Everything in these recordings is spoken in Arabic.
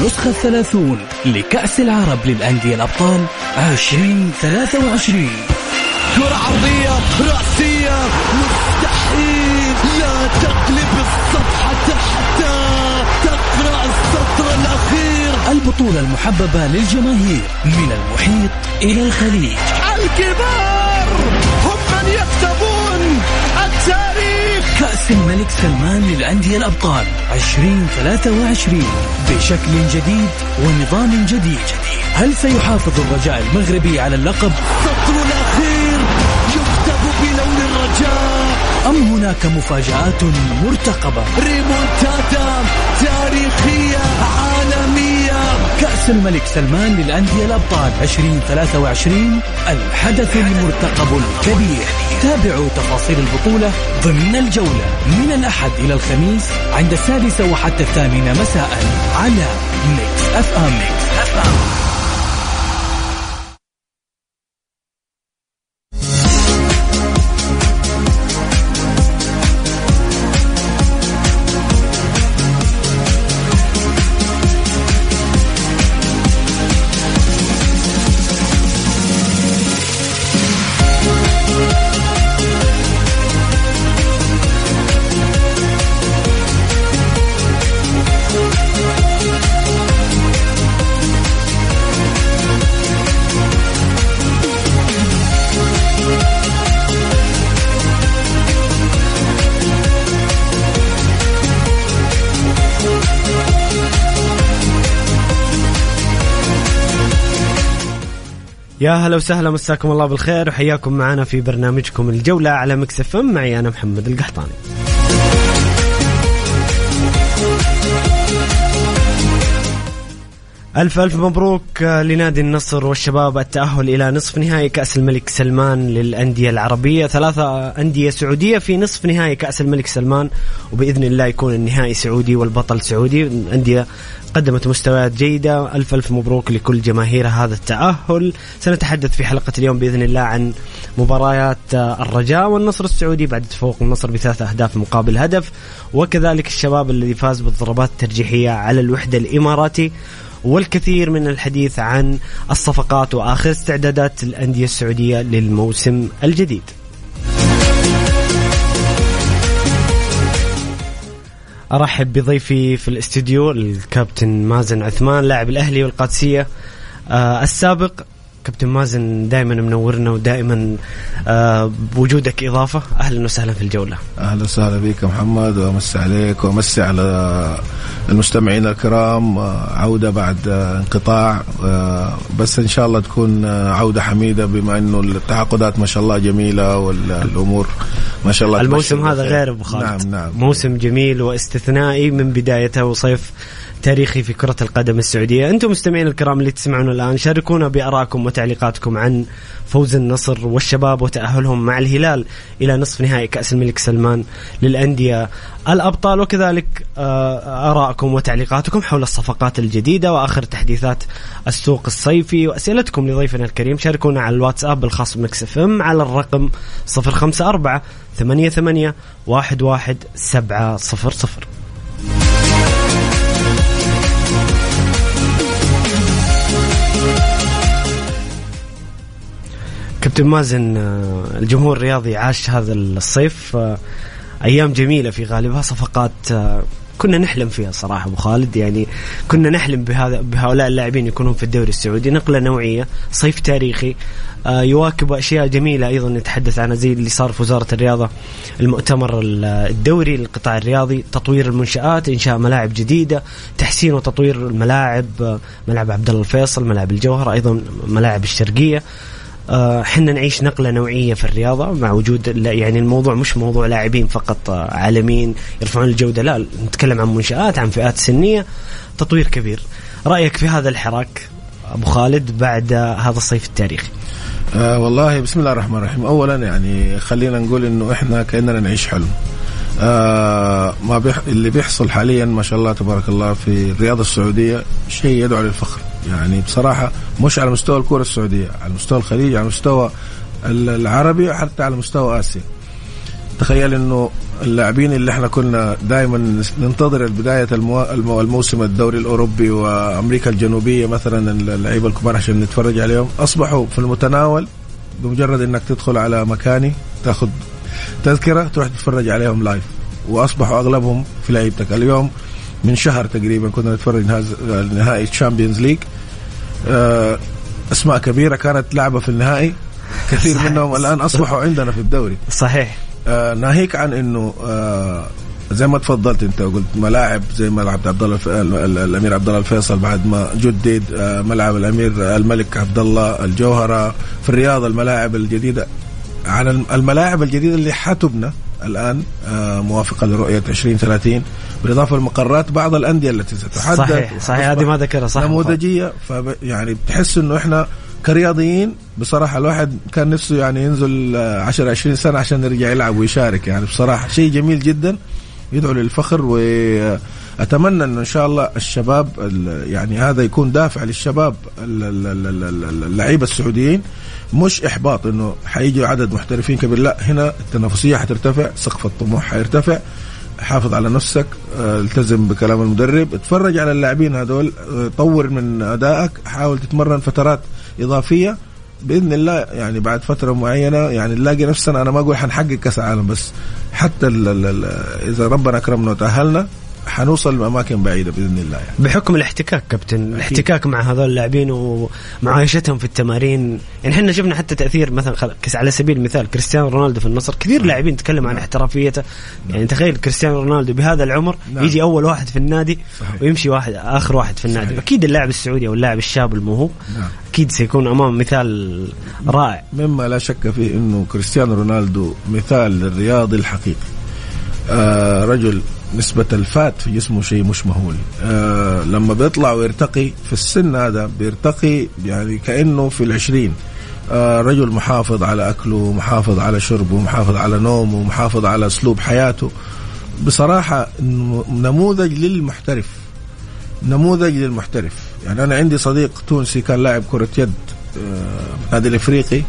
النسخة الثلاثون لكأس العرب للأندية الأبطال 2023 كرة عرضية رأسية مستحيل. لا تقلب الصفحة حتى تقرأ السطر الأخير. البطولة المحببة للجماهير من المحيط إلى الخليج. الكبار هم من يكتبون التاريخ. كأس الملك سلمان للأندية الأبطال 2023 بشكل جديد ونظام جديد. هل سيحافظ الرجاء المغربي على اللقب؟ السطر الأخير يكتب بلون الرجاء. أم هناك مفاجآت مرتقبة؟ ريمونتادا تاريخية عالمية. كأس الملك سلمان للأندية الأبطال 2023 الحدث المرتقب الكبير. تابعوا تفاصيل البطولة ضمن الجولة من الأحد إلى الخميس عند السادسة وحتى الثامنة مساء على Mix FM, Mix FM. يا هلا وسهلا مساكم الله بالخير وحياكم معنا في برنامجكم الجولة على مكسف معي أنا محمد القحطاني. ألف ألف مبروك لنادي النصر والشباب التأهل إلى نصف نهائي كأس الملك سلمان للأندية العربية. ثلاثة أندية سعودية في نصف نهائي كأس الملك سلمان وبإذن الله يكون النهائي سعودي والبطل سعودي. أندية قدمت مستويات جيدة. ألف ألف مبروك لكل جماهير هذا التأهل. سنتحدث في حلقة اليوم بإذن الله عن مباريات الرجاء والنصر السعودي بعد تفوق النصر بثلاث أهداف مقابل هدف. وكذلك الشباب الذي فاز بالضربات الترجيحية على الوحدة الإماراتي. والكثير من الحديث عن الصفقات وآخر استعدادات الأندية السعودية للموسم الجديد. أرحب بضيفي في الاستديو الكابتن مازن عثمان لاعب الأهلي والقادسية آه السابق كابتن مازن دائما منورنا ودائما آه بوجودك إضافة. أهلا وسهلا في الجولة. أهلا وسهلا بك محمد وامسي عليك وامسي على المستمعين الكرام آه، عودة بعد آه، انقطاع. بس إن شاء الله تكون عودة حميدة بما إنه التعاقدات ما شاء الله جميلة والامور ما شاء الله الموسم هذا غير أبو خالد. نعم نعم. موسم جميل واستثنائي من بدايته وصيف تاريخي في كرة القدم السعودية. أنتم مستمعين الكرام اللي تسمعون الآن شاركونا بأراءكم وتعليقاتكم عن فوز النصر والشباب وتأهلهم مع الهلال إلى نصف نهائي كأس الملك سلمان للأندية الأبطال. وكذلك آه، آراءكم وتعليقاتكم حول الصفقات الجديدة وآخر تحديثات السوق الصيفي وأسئلتكم لضيفنا الكريم. شاركونا على الواتساب الخاص ب Mix FM على الرقم 054 88 11 كابتن مازن آه، الجمهور الرياضي عاش هذا الصيف آه، أيام جميلة في غالبها صفقات آه، كنا نحلم فيها صراحة أبو خالد. يعني كنا نحلم بهذا بهؤلاء اللاعبين يكونون في الدوري السعودي. نقلة نوعية صيف تاريخي يواكب أشياء جميلة أيضا نتحدث عنها زي اللي صار في وزارة الرياضة المؤتمر الدوري للقطاع الرياضي تطوير المنشآت إنشاء ملاعب جديدة تحسين وتطوير الملاعب ملعب عبد الله الفيصل ملعب الجوهر أيضا ملاعب الشرقية. حنا نعيش نقلة نوعية في الرياضة مع وجود يعني الموضوع مش موضوع لاعبين فقط آه، عالمين يرفعون الجودة لا نتكلم عن منشآت عن فئات سنية تطوير كبير. رأيك في هذا الحراك أبو خالد بعد هذا الصيف التاريخي؟ آه والله بسم الله الرحمن الرحيم. اولا يعني خلينا نقول إنه إحنا كأننا نعيش حلم. آه ما بيح اللي بيحصل حاليا ما شاء الله تبارك الله في الرياضه السعودية شيء يدعو للفخر. يعني بصراحة مش على مستوى الكرة السعودية على مستوى الخليج على مستوى العربي حتى على مستوى آسيا. تخيل إنه اللاعبين اللي إحنا كنا دائما ننتظر بدايه المو... المو... الموسم الدوري الأوروبي وأمريكا الجنوبية مثلا اللعيبة الكبار عشان نتفرج عليهم أصبحوا في المتناول بمجرد إنك تدخل على مكاني تاخذ تذكره تروح تتفرج عليهم live وأصبحوا أغلبهم في لعيبتك. اليوم من شهر تقريبا كنا نتفرج نهائي ال Champions League آه، أسماء كبيرة كانت لعبة في النهائي. كثير منهم الآن أصبحوا عندنا في الدوري. صحيح. آه ناهيك عن إنه آه زي ما تفضلت أنت وقلت ملاعب زي ملعب عبد الله الأمير عبد الله الفيصل بعد ما جدد آه ملعب الأمير الملك عبد الله الجوهرة. في الرياض الملاعب الجديدة عن الملاعب الجديدة اللي حتبنى الآن آه موافقة لرؤية 2030 بالإضافة لمقرات بعض الأندية التي ستحدد صحيح صحيح هذه ما ذكرها صح نموذجية. يعني بتحس إنه إحنا كرياضيين بصراحة الواحد كان نفسه يعني ينزل 10 20 سنة عشان يرجع يلعب ويشارك. يعني بصراحة شيء جميل جدا يدعو للفخر واتمنى انه أن شاء الله الشباب يعني هذا يكون دافع للشباب اللعيبة السعوديين. مش إحباط إنه حيجي عدد محترفين كبير لا هنا التنافسية حترتفع سقف الطموح حيرتفع. حافظ على نفسك آه، التزم بكلام المدرب. اتفرج على اللاعبين هذول آه، طور من أدائك حاول تتمرن فترات إضافية. بإذن الله يعني بعد فترة معينة يعني نلاقي نفسنا أنا ما أقول حنحقق كأس العالم بس حتى إذا ربنا أكرمنا وتأهلنا حنوصل لأماكن بعيدة بإذن الله يعني. بحكم الاحتكاك كابتن. الاحتكاك مع هذول اللاعبين ومعايشتهم في التمارين يعني إحنا شفنا حتى تأثير مثلا على سبيل المثال كريستيانو رونالدو في النصر كثير نعم. لاعبين تكلموا عن نعم. احترافيته نعم. يعني تخيل كريستيانو رونالدو بهذا العمر نعم. يجي أول واحد في النادي صحيح. ويمشي واحد آخر واحد في النادي صحيح. أكيد اللاعب السعودي أو اللاعب الشاب الموهوب نعم. أكيد سيكون أمام مثال رائع مما لا شك فيه إنه كريستيانو رونالدو مثال للرياضي الحقيقي آه رجل نسبة الفات في جسمه شيء مش مهول. آه لما بيطلع ويرتقي في السن هذا بيرتقي يعني كأنه في العشرين. آه رجل محافظ على أكله محافظ على شربه محافظ على نومه محافظ على أسلوب حياته. بصراحة نموذج للمحترف. نموذج للمحترف. يعني أنا عندي صديق تونسي كان لاعب كرة يد آه نادي الإفريقي.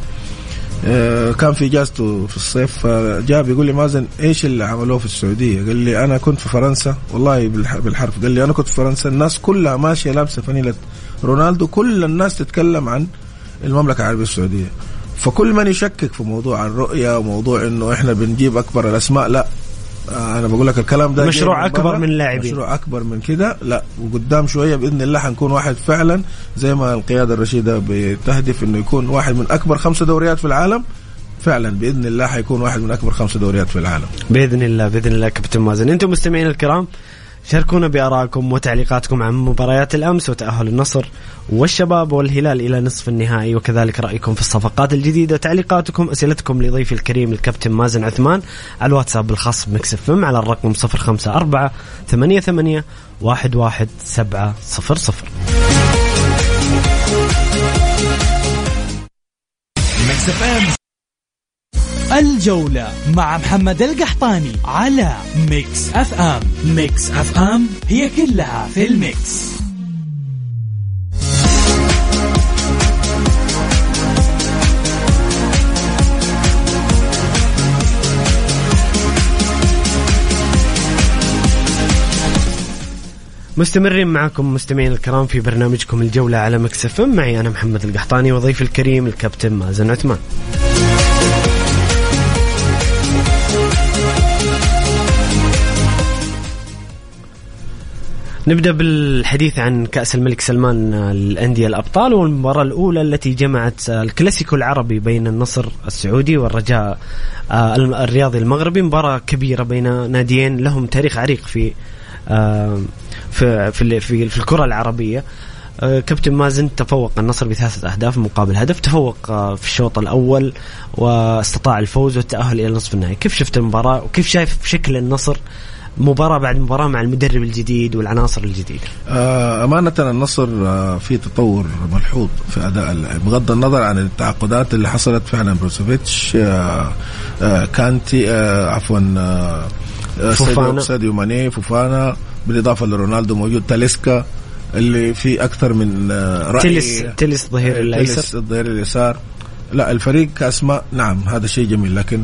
كان في اجازته في الصيف فجاء بيقول لي مازن إيش اللي عملوه في السعودية؟ قال لي أنا كنت في فرنسا. والله بالحرف. قال لي أنا كنت في فرنسا. الناس كلها ماشية لابسة فانيلة. رونالدو كل الناس تتكلم عن المملكة العربية السعودية. فكل من يشكك في موضوع الرؤية وموضوع إنه إحنا بنجيب أكبر الأسماء لا. آه، أنا بقول لك الكلام ده مشروع أكبر من لاعبين. مشروع أكبر من كده. لا وقدام شوية بإذن الله حنكون واحد فعلا زي ما القيادة الرشيدة بتهدف إنه يكون واحد من أكبر خمسة دوريات في العالم. فعلا بإذن الله حيكون واحد من أكبر خمسة دوريات في العالم. بإذن الله بإذن الله كابتن مازن. أنتم مستمعين الكرام شاركونا بآرائكم وتعليقاتكم عن مباريات الأمس وتأهل النصر والشباب والهلال إلى نصف النهائي وكذلك رأيكم في الصفقات الجديدة تعليقاتكم أسئلتكم لضيفي الكريم الكابتن مازن عثمان على الواتساب الخاص بمكس إف إم على الرقم 054 88 11700 Mix FM. الجولة مع محمد القحطاني على Mix FM. Mix FM هي كلها في ال mix. مستمرين معكم مستمعين الكرام في برنامجكم الجولة على مكسف معي أنا محمد القحطاني وضيف الكريم الكابتن مازن عثمان. نبدأ بالحديث عن كأس الملك سلمان للانديه الأبطال والمباراة الأولى التي جمعت الكلاسيكو العربي بين النصر السعودي والرجاء آه، الرياضي المغربي. مباراة كبيرة بين ناديين لهم تاريخ عريق في آه، في في في, الكرة العربية. آه، كابتن مازن تفوق النصر بثلاثة أهداف مقابل هدف تفوق في الشوط الأول واستطاع الفوز والتأهل إلى نصف النهائي. كيف شفت المباراة وكيف شايف شكل النصر مباراة بعد مباراة مع المدرب الجديد والعناصر الجديدة. آه أمانة النصر آه في تطور ملحوظ في أداء بغض النظر عن التعاقدات اللي حصلت فعلا بروسوفيتش آه كانتي عفوا فوفانا. ساديو ماني فوفانا بالإضافة لرونالدو موجود تاليسكا اللي في أكثر من رأي تلس تلس ظهير الأيسر. تلس الظهير اليسار. لا الفريق كأسماء نعم هذا شيء جميل لكن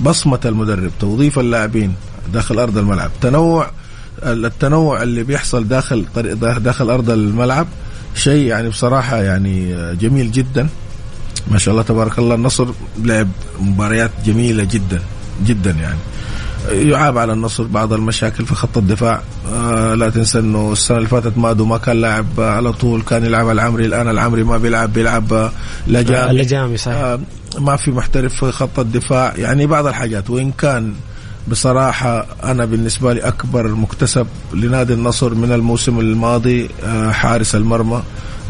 بصمة المدرب توظيف اللاعبين داخل أرض الملعب. تنوع التنوع اللي بيحصل داخل داخل أرض الملعب شيء يعني بصراحة يعني جميل جدا. ما شاء الله تبارك الله النصر لعب مباريات جميلة جدا جدا يعني. يعاب على النصر بعض المشاكل في خط الدفاع. آه لا تنسى إنه السنة اللي فاتت مادو ما كان لاعب على طول كان يلعب العمري الآن العمري ما بيلعب بيلعب لجامي. اللجامي صحيح. آه ما في محترف في خط الدفاع. يعني بعض الحاجات وإن كان بصراحة أنا بالنسبة لي أكبر مكتسب لنادي النصر من الموسم الماضي آه حارس المرمى.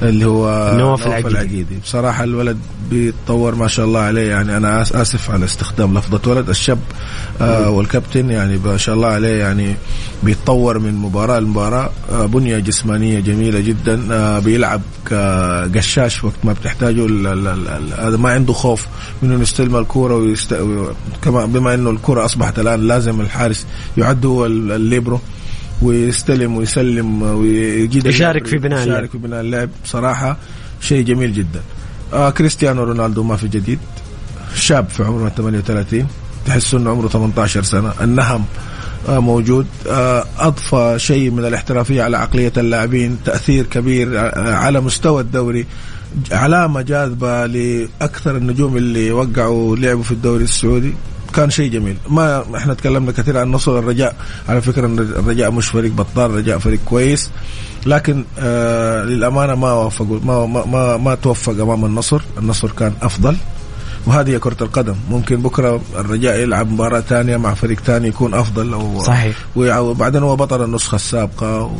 اللي هو نواف العقيدي. العقيدي. بصراحة الولد بيتطور ما شاء الله عليه يعني أنا آسف على استخدام لفظة ولد. الشاب آه والكابتن يعني ما شاء الله عليه يعني بيتطور من مباراة لمباراة. آه بنية جسمانية جميلة جدا. آه بيلعب كقشاش وقت ما بتحتاجه. هذا ما عنده خوف من إنه يستلم الكرة ويست... كما بما إنه الكرة أصبحت الآن لازم الحارس يعد هو الليبرو. ويستلم ويسلم ويجيد يشارك في بناء يشارك في بناء اللعب. صراحة شيء جميل جدا. آه كريستيانو رونالدو ما في جديد. شاب في عمره 38 تحس إنه عمره 18 سنة. النهم آه موجود. آه أضفى شيء من الاحترافية على عقلية اللاعبين. تأثير كبير آه على مستوى الدوري. علامة جاذبة لأكثر النجوم اللي وقعوا لعبوا في الدوري السعودي. كان شيء جميل. ما إحنا تكلمنا كثير عن نصر الرجاء. على فكرة الرجاء مش فريق بطال الرجاء فريق كويس. لكن آه للأمانة ما وفقوا ما ما ما, ما توفق أمام النصر. النصر كان أفضل. وهذه هي كرة القدم. ممكن بكرة الرجاء يلعب مباراة ثانية مع فريق ثاني يكون أفضل أو صحيح. وبعدين هو بطل النسخة السابقة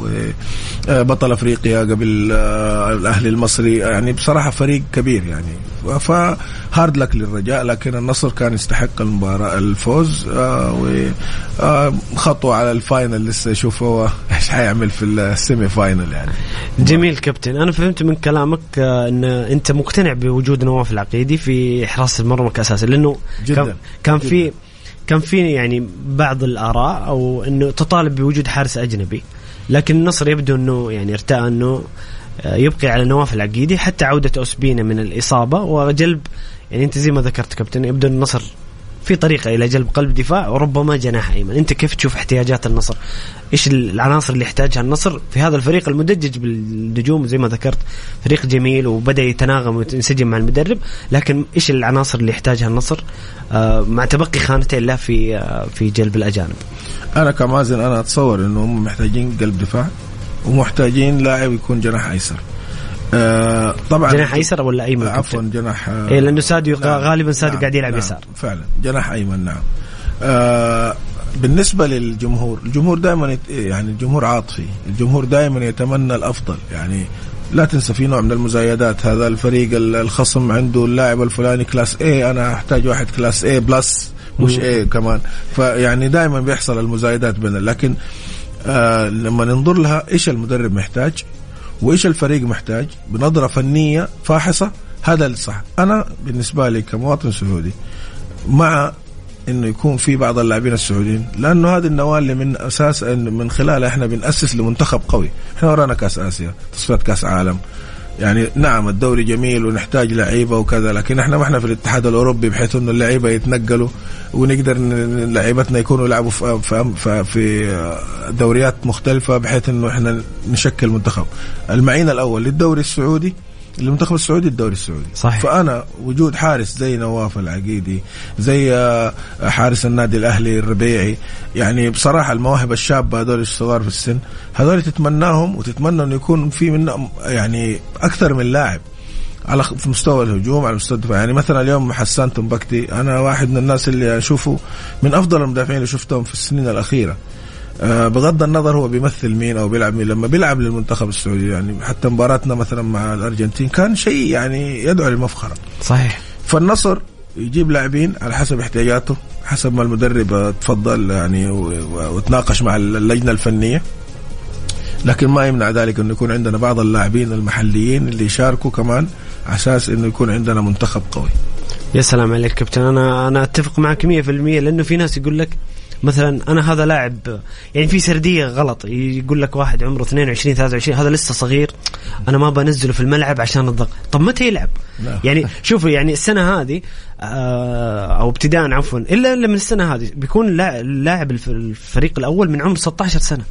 وبطل أفريقيا قبل الأهلي المصري. يعني بصراحة فريق كبير يعني. ف hard luck للرجاء لكن النصر كان يستحق المباراة الفوز وخطوة على ال final لسه يشوف هو إيش حيعمل في ال semi final يعني. جميل كابتن. أنا فهمت من كلامك إن أنت مقتنع بوجود نواف العقيدي في حراسه المرمى كاساسي لأنه جدا كان. في كان في يعني بعض الآراء أو إنه تطالب بوجود حارس أجنبي لكن النصر يبدو إنه يعني ارتأى إنه يبقي على نواف العقيدي حتى عودة أوسبينا من الإصابة وجلب يعني أنت زي ما ذكرت كابتن يبدو النصر في طريقة إلى جلب قلب دفاع وربما جناح أيمن. أنت كيف تشوف احتياجات النصر؟ إيش العناصر اللي يحتاجها النصر في هذا الفريق المدجج بالنجوم؟ زي ما ذكرت فريق جميل وبدأ يتناغم وينسجم مع المدرب لكن إيش العناصر اللي يحتاجها النصر؟ آه مع تبقي خانتين له في آه في جلب الأجانب. أنا كمازن أنا أتصور أنه هم محتاجين قلب دفاع ومحتاجين لاعب يكون جناح أيسر. آه طبعا جناح أيسر ولا أيمن؟ عفوا جناح آه إيه لأنه ساديو نعم غالبا ساديو نعم قاعد يلعب نعم يسار. فعلا. جناح أيمن نعم. آه بالنسبة للجمهور الجمهور دائما يت... يعني الجمهور عاطفي. الجمهور دائما يتمنى الأفضل. يعني لا تنسى في نوع من المزايدات. هذا الفريق الخصم عنده اللاعب الفلاني class A أنا أحتاج واحد class A plus مش A كمان. فيعني دائما بيحصل المزايدات بيننا لكن آه لما ننظر لها إيش المدرب محتاج؟ وإيش الفريق محتاج؟ بنظرة فنية فاحصة؟ هذا الصح. أنا بالنسبة لي كمواطن سعودي مع إنه يكون في بعض اللاعبين السعوديين لأنه هذه النواة اللي من أساس من خلالها إحنا بنأسس لمنتخب قوي. إحنا ورانا كأس آسيا تصفيات كأس عالم. يعني نعم الدوري جميل ونحتاج لعيبة وكذا لكن إحنا ما إحنا في الاتحاد الأوروبي بحيث إنه اللعيبة يتنقلوا ونقدر لعيبتنا يكونوا يلعبوا في, في, في دوريات مختلفة بحيث إنه إحنا نشكل منتخب. المعين الأول للدوري السعودي المنتخب السعودي الدوري السعودي. صحيح. فأنا وجود حارس زي نواف العقيدي زي حارس النادي الأهلي الربيعي يعني بصراحة المواهب الشابة هذول الصغار في السن هذول تتمناهم وتتمنى إنه يكون في منهم يعني أكثر من لاعب على في مستوى الهجوم على مستوى الدفاع. يعني مثلا اليوم حسان تنبكتي أنا واحد من الناس اللي أشوفه من أفضل المدافعين اللي شفتهم في السنين الأخيرة. آه بغض النظر هو بيمثل مين أو بيلعب مين لما بيلعب للمنتخب السعودي يعني حتى مباراتنا مثلا مع الأرجنتين كان شيء يعني يدعو للمفخرة. صحيح. فالنصر يجيب لاعبين على حسب احتياجاته حسب ما المدرب تفضل يعني وتناقش مع اللجنة الفنية. لكن ما يمنع ذلك إنه يكون عندنا بعض اللاعبين المحليين اللي يشاركوا كمان على أساس إنه يكون عندنا منتخب قوي. يا سلام عليك كابتن. أنا أنا أتفق معك 100% لأنه في ناس يقول لك مثلا أنا هذا لاعب يعني في سردية غلط يقول لك واحد عمره 22 23 هذا لسه صغير أنا ما بنزله في الملعب عشان الضغط. طب متى يلعب؟ لا. يعني شوفوا يعني السنة هذه آه، أو ابتداء عفوا إلا من السنة هذه بيكون اللاع- اللاعب الف- الفريق الأول من عمر 16 سنة.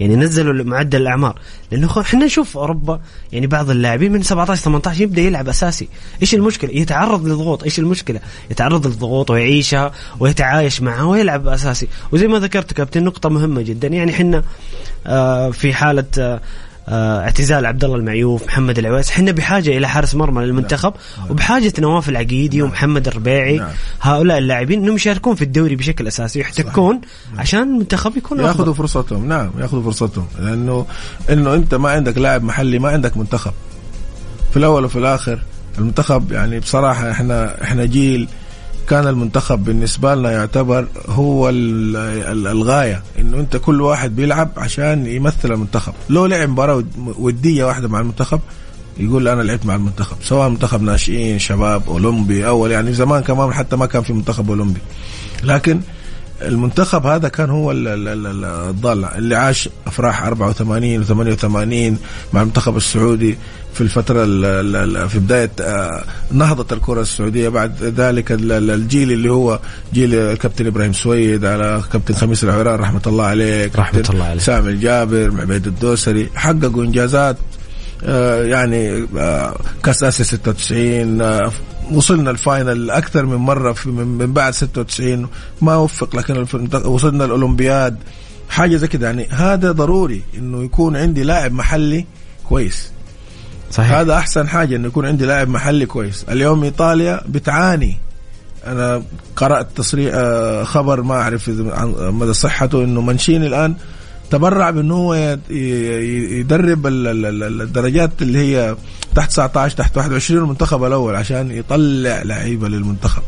يعني نزلوا معدل الأعمار. لأنه إحنا نشوف أوروبا يعني بعض اللاعبين من 17 18 يبدأ يلعب أساسي. إيش المشكلة؟ يتعرض لضغوط إيش المشكلة؟ يتعرض للضغوط ويعيشها ويتعايش معها ويلعب أساسي. وزي ما ذكرت كابتن نقطة مهمة جدا. يعني إحنا آه، في حالة آه، اعتزال عبد الله المعيوف محمد العويس. إحنا بحاجة إلى حارس مرمى للمنتخب وبحاجة نواف العقيدي ومحمد الربيعي. نعم. هؤلاء اللاعبين إنهم يشاركون في الدوري بشكل أساسي ويحتكون عشان المنتخب يكون ياخذوا فرصتهم. نعم ياخذوا فرصتهم. لأنه إنه أنت ما عندك لاعب محلي ما عندك منتخب. في الأول وفي الآخر المنتخب يعني بصراحة إحنا إحنا جيل كان المنتخب بالنسبة لنا يعتبر هو ال- ال- الغاية إنه أنت كل واحد بيلعب عشان يمثل المنتخب. لو لعب مباراة ود- ودية واحدة مع المنتخب يقول أنا لعبت مع المنتخب سواء منتخب ناشئين شباب أولمبي أول يعني زمان كمان حتى ما كان في منتخب أولمبي. لكن المنتخب هذا كان هو ال- ال- ال- الضالة اللي عاش أفراح 84 و88 مع المنتخب السعودي. في الفترة ال- ال- ال- في بداية آه، نهضة الكرة السعودية بعد ذلك ال- ال- الجيل اللي هو جيل الكابتن إبراهيم سويد على كابتن خميس العويران رحمة الله عليه رحمة الله عليه. سامي الجابر عبيد الدوسري حققوا إنجازات آه، يعني آه، كأس آسيا 96 آه، وصلنا الفاينل أكثر من مرة في من بعد 96 ما وفق لكن وصلنا الأولمبياد حاجة زي كده يعني هذا ضروري إنه يكون عندي لاعب محلي كويس صحيح. هذا أحسن حاجة إنه يكون عندي لاعب محلي كويس. اليوم إيطاليا بتعاني. أنا قرأت تصريح آه، خبر ما أعرف مدى صحته إنه منشيني الآن تبرع بأنه هو يدرب ال- ال- ال- الدرجات اللي هي تحت 19 تحت 21 المنتخب الأول عشان يطلع لعيبة للمنتخب.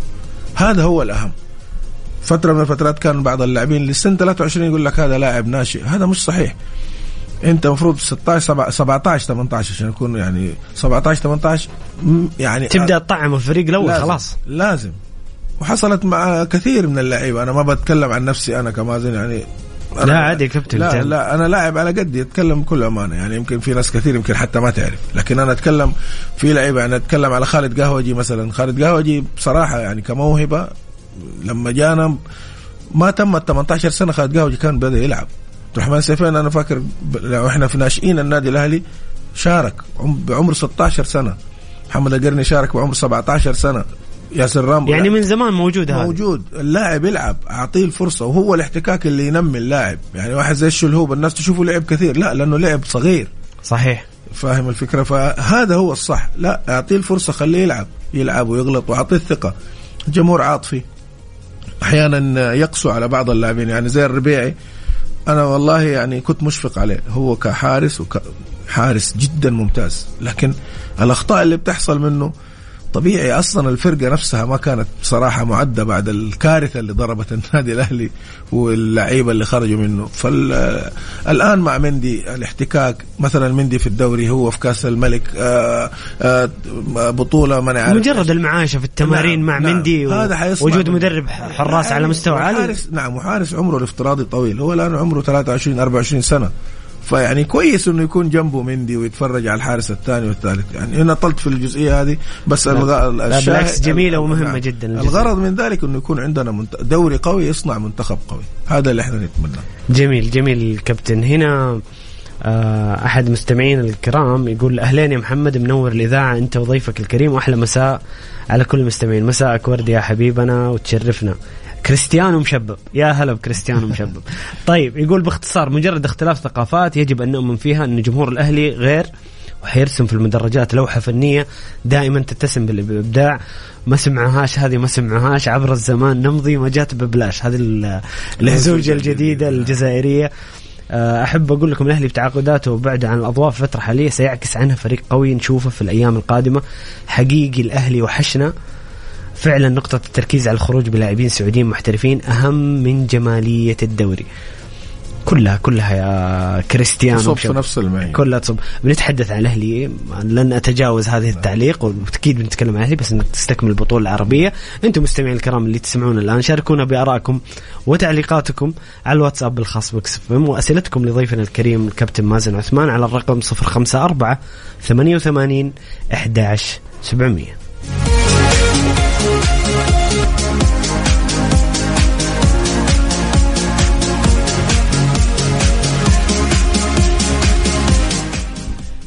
هذا هو الأهم. فترة من الفترات كان بعض اللاعبين للسن 23 يقول لك هذا لاعب ناشئ. هذا مش صحيح. انت المفروض 16 سبع- 17 18 عشان يكون يعني 17 18 م- يعني تبدأ تطعم الفريق الأول خلاص. لازم. وحصلت مع كثير من اللعيبه أنا ما بتكلم عن نفسي أنا كمازن يعني أنا لا عادي يا كابتن، لا. لا أنا لاعب على قدي أتكلم بكل أمانة. يعني يمكن في ناس كثير يمكن حتى ما تعرف. لكن أنا أتكلم في لعيبة يعني أتكلم على خالد قهوجي مثلا. خالد قهوجي بصراحة يعني كموهبة لما جانا ما تم 18 سنة خالد قهوجي كان بدأ يلعب. عبد الرحمن سيفين أنا فاكر إحنا في ناشئين النادي الأهلي شارك عم- بعمر 16 سنة. محمد القرني شارك بعمر 17 سنة. ياسر رامبو يعني. من زمان موجود هذا. موجود. اللاعب يلعب أعطيه الفرصة وهو الاحتكاك اللي ينمي اللاعب. يعني واحد زي الشلهوب الناس تشوفه لعب كثير. لا لأنه لعب صغير. صحيح. فاهم الفكرة؟ فهذا هو الصح. لا أعطيه الفرصة خليه يلعب. يلعب ويغلط وأعطيه الثقة. الجمهور عاطفي. أحيانا يقسو على بعض اللاعبين. يعني زي الربيعي. أنا والله يعني كنت مشفق عليه. هو كحارس وكحارس جدا ممتاز. لكن الأخطاء اللي بتحصل منه طبيعي أصلا الفرقة نفسها ما كانت بصراحه معدة بعد الكارثة اللي ضربت النادي الأهلي واللعيبة اللي خرجوا منه. فالان مع مندي الاحتكاك مثلا مندي في الدوري هو في كأس الملك آآ آآ بطولة ما عارف مجرد المعاشه في التمارين نعم، مع نعم. مندي هذا وجود مدرب حراس على مستوى عالي. نعم وحارس عمره الافتراضي طويل. هو الآن عمره 23 24 سنة. فيعني كويس إنه يكون جنبه مندي ويتفرج على الحارس الثاني والثالث. يعني أنا طلت في الجزئية هذه بس الغ... بالعكس جميلة ومهمة نعم. جدا الجزئية. الغرض من ذلك إنه يكون عندنا منت... دوري قوي يصنع منتخب قوي. هذا اللي إحنا نتمناه جميل جميل كابتن. هنا آه، أحد مستمعين الكرام يقول أهلين يا محمد منور الإذاعة أنت وضيفك الكريم وأحلى مساء على كل المستمعين. مساءك ورد يا حبيبنا وتشرفنا. كريستيانو مشبب. يا هلا بكريستيانو مشبب. طيب يقول باختصار مجرد اختلاف ثقافات يجب أن نؤمن فيها أن جمهور الأهلي غير وحيرسم في المدرجات لوحة فنية دائما تتسم بالإبداع. ما سمعهاش هذه ما سمعهاش عبر الزمان نمضي ما جات ببلاش. هذه ال- الهزوجة الجديدة الجزائرية. آه، أحب أقول لكم الأهلي بتعاقداته وبعده عن الأضواء في الفترة الحاليه سيعكس عنها فريق قوي نشوفه في الأيام القادمة. حقيقي الأهلي وحشنا. فعلا نقطة التركيز على الخروج بلاعبين سعوديين محترفين أهم من جمالية الدوري. كلها كلها يا كريستيانو تصب في نفس المعين. كلها تصب. بنتحدث عن الاهلي لن أتجاوز هذه التعليق وأكيد بنتكلم عن الاهلي بس نستكمل البطولة العربية. أنتم مستمعين الكرام اللي تسمعون الآن شاركونا بآرائكم وتعليقاتكم على الواتساب الخاص ب Mix وأسئلتكم لضيفنا الكريم الكابتن مازن عثمان على الرقم 054 88 11 700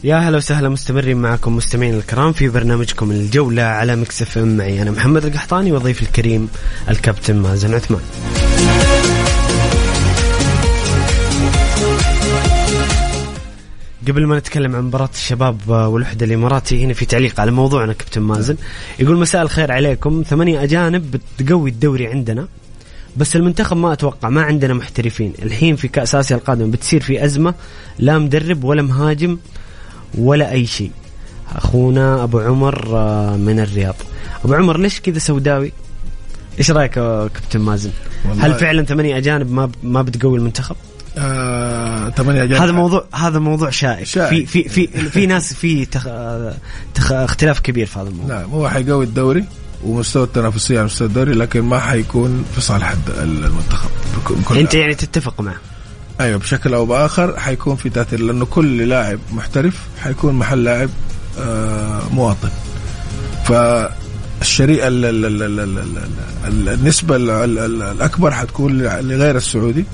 يا هلا وسهلا مستمرين معكم مستمعين الكرام في برنامجكم الجولة على Mix FM. معي أنا محمد القحطاني وضيف الكريم الكابتن مازن عثمان. قبل ما نتكلم عن مباراة الشباب والوحدة الإماراتي هنا في تعليق على موضوعنا كابتن مازن. يقول مساء الخير عليكم. ثمانية أجانب بتقوي الدوري عندنا بس المنتخب ما أتوقع ما عندنا محترفين. الحين في كأس آسيا القادم بتصير في أزمة لا مدرب ولا مهاجم ولا أي شيء. أخونا أبو عمر آه، من الرياض. أبو عمر ليش كذا سوداوي؟ إيش رأيك يا كابتن مازن؟ هل فعلا ثمانية أجانب ما ما بتقوي المنتخب؟ آه، ثمانية أجانب. هذا موضوع هذا موضوع شائك. شائك. في في في في ناس في تخ... تخ... اختلاف كبير في هذا الموضوع. نعم هو حيقوي الدوري ومستوى التنافسية على مستوى الدوري لكن ما حيكون في صالح المنتخب أنت يعني تتفق معه؟ أيوه بشكل أو بآخر حيكون في تأثير لأنه كل لاعب محترف حيكون محل لاعب آه مواطن. فالشريعة ال- ال- ال- ال- ال- ال- النسبة ال- ال- ال- الأكبر حتكون لغير السعودي.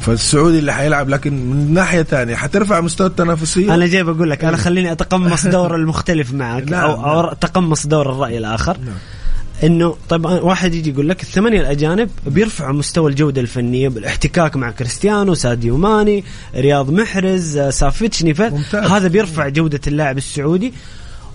فالسعودي اللي حيلعب لكن من ناحية ثانية حترفع مستوى التنافسية؟ أنا جاي بقول لك أنا خليني أتقمص دور المختلف معك نعم، أو, أو اتقمص دور الرأي الآخر. نعم. إنه طيب واحد يجي يقول لك الثمانية الأجانب بيرفعوا مستوى الجودة الفنية بالاحتكاك مع كريستيانو ساديو ماني رياض محرز آه، سافيتش نيفيز ممتاز. هذا بيرفع جودة اللاعب السعودي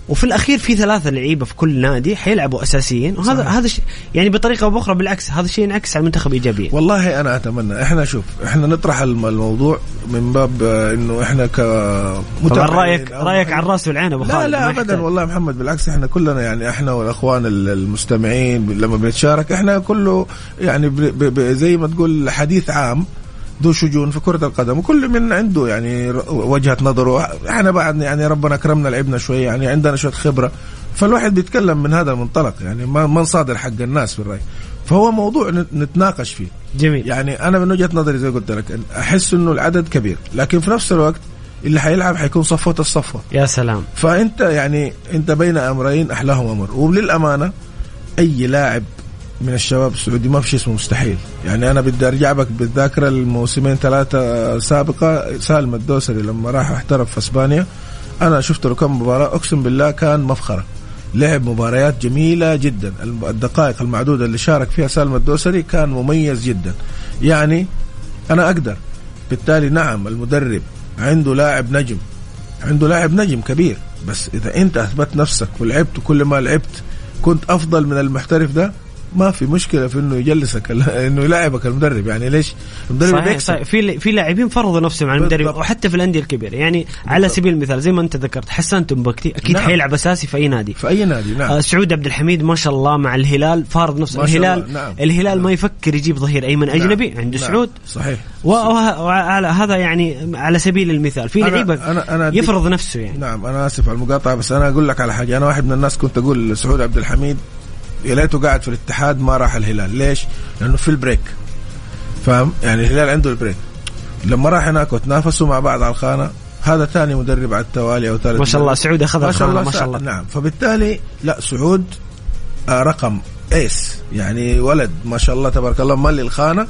وفي الأخير في ثلاثة لعيبة في كل نادي حيلعبوا أساسيين. وهذا صحيح. هذا شيء يعني بطريقة أو بأخرى بالعكس هذا الشيء ينعكس على المنتخب ايجابيا والله أنا أتمنى. إحنا شوف إحنا نطرح الم- الموضوع من باب آه، إنه إحنا ك طبعا رايك رأيك على الرأس والعين أبو لا خالد لا ما ابدا. والله محمد بالعكس إحنا كلنا يعني إحنا والإخوان ال- المستمعين لما بنتشارك إحنا كله يعني ب ب ب زي ما تقول حديث عام. ذو شجون في كرة القدم وكل من عنده يعني وجهة نظره. إحنا بعد يعني ربنا اكرمنا لعبنا شوية يعني عندنا شوية خبرة. فالواحد بيتكلم من هذا المنطلق يعني ما ما نصادر حق الناس في الرأي. فهو موضوع نت- نتناقش فيه. جميل. يعني أنا من وجهة نظري زي قلت لك أحس إنه العدد كبير. لكن في نفس الوقت اللي حيلعب حيكون صفوة الصفوة. يا سلام. فأنت يعني أنت بين أمرين احلاهم أمر وللأمانة أي لاعب من الشباب السعودي ما في شيء اسمه مستحيل. يعني أنا بدي أرجع بك بالذاكرة الموسمين ثلاثة سابقة. سالم الدوسري لما راح احترف في إسبانيا أنا شفت له كم مباراة. أقسم بالله كان مفخرة. لعب مباريات جميلة جدا. الدقائق المعدودة اللي شارك فيها سالم الدوسري كان مميز جدا. يعني أنا أقدر. بالتالي نعم المدرب عنده لاعب نجم. عنده لاعب نجم كبير. بس إذا أنت أثبت نفسك ولعبت وكل ما لعبت كنت أفضل من المحترف ده ما في مشكلة في إنه يجلسك إنه يلعبك المدرب يعني ليش؟ المدرب صحيح, بيكسب. صحيح. في في لاعبين فرضوا نفسهم على المدرب بالضبط. وحتى في الأندية الكبيرة. يعني على سبيل المثال زي ما أنت ذكرت حسان تنبكتي أكيد نعم. حيلعب أساسي في أي نادي. في أي نادي نعم. آه سعود عبد الحميد ما شاء الله مع الهلال فارض نفسه. الهلال نعم. الهلال نعم. ما يفكر يجيب ظهير أيمن أجنبي نعم. عنده نعم. سعود. صحيح. وعلى هذا يعني على سبيل المثال. في لعيبة أنا- أنا يفرض نفسه يعني. نعم أنا آسف على المقاطعة بس أنا أقول لك على حاجة. أنا واحد من الناس كنت أقول سعود عبد الحميد يا ليته قاعد في الاتحاد ما راح الهلال. ليش؟ لأنه في البريك. فاهم؟ يعني الهلال عنده البريك. لما راح هناك وتنافسوا مع بعض على الخانة هذا ثاني مدرب على التوالي أو ثالث ما شاء الله مدرب. سعود اخذ ما شاء الله ما شاء الله. نعم. فبالتالي لا سعود آه رقم ace. يعني ولد ما شاء الله تبارك الله ملي الخانة.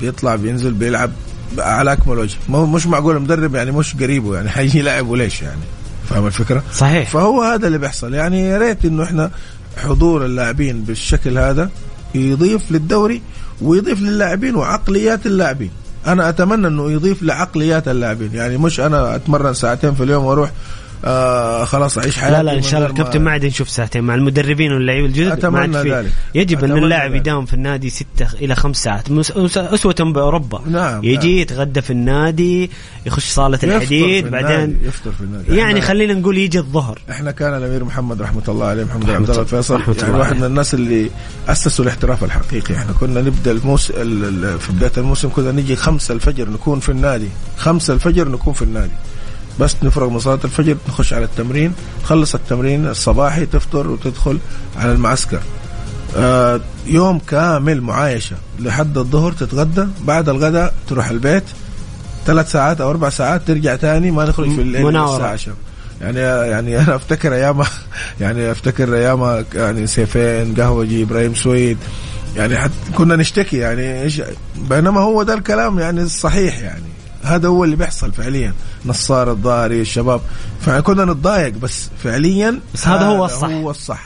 بيطلع بينزل بيلعب على أكمل وجه. مش معقول المدرب يعني مش قريبه يعني حيجي يلعب وليش يعني؟ فاهم الفكرة؟ صحيح. فهو هذا اللي بيحصل. يعني يا ريت إنه إحنا حضور اللاعبين بالشكل هذا يضيف للدوري ويضيف للاعبين وعقليات اللاعبين. أنا أتمنى إنه يضيف لعقليات اللاعبين. يعني مش أنا أتمرن ساعتين في اليوم وأروح آه خلاص أعيش حياتي لا لا إن شاء الله الكابتن ما عاد نشوف ساعتين مع المدربين واللعيبه الجدد في ذلك. يجب إن اللاعب. يداوم في النادي ستة إلى خمس ساعات أسوة بأوروبا نعم، يجي نعم. يتغدى في النادي يخش صالة الحديد بعدين يفطر في النادي يعني خلينا نقول يجي الظهر إحنا كان الأمير محمد رحمة الله عليه محمد عبد الله الفيصل يعني واحد. من الناس اللي أسسوا الاحتراف الحقيقي إحنا كنا نبدأ الموسم في بداية الموسم كنا نجي خمسة الفجر نكون في النادي خمسة الفجر نكون في النادي بس نفرغ من صلاة الفجر نخش على التمرين. تخلص التمرين الصباحي تفطر وتدخل على المعسكر. آه يوم كامل معايشة. لحد الظهر تتغدى بعد الغداء تروح البيت. ثلاث ساعات أو أربع ساعات ترجع تاني ما نخرج في الليل. الساعة 10 يعني يعني أنا أفتكر أيام يعني أفتكر أيام يعني سيفين قهوجي إبراهيم سويد. يعني حت كنا نشتكي يعني إيش بينما هو ده الكلام يعني الصحيح يعني. هذا هو اللي بيحصل فعليا. نصار الضاري الشباب. فكنا نتضايق بس فعليا بس هذا هو الصح. هو الصح.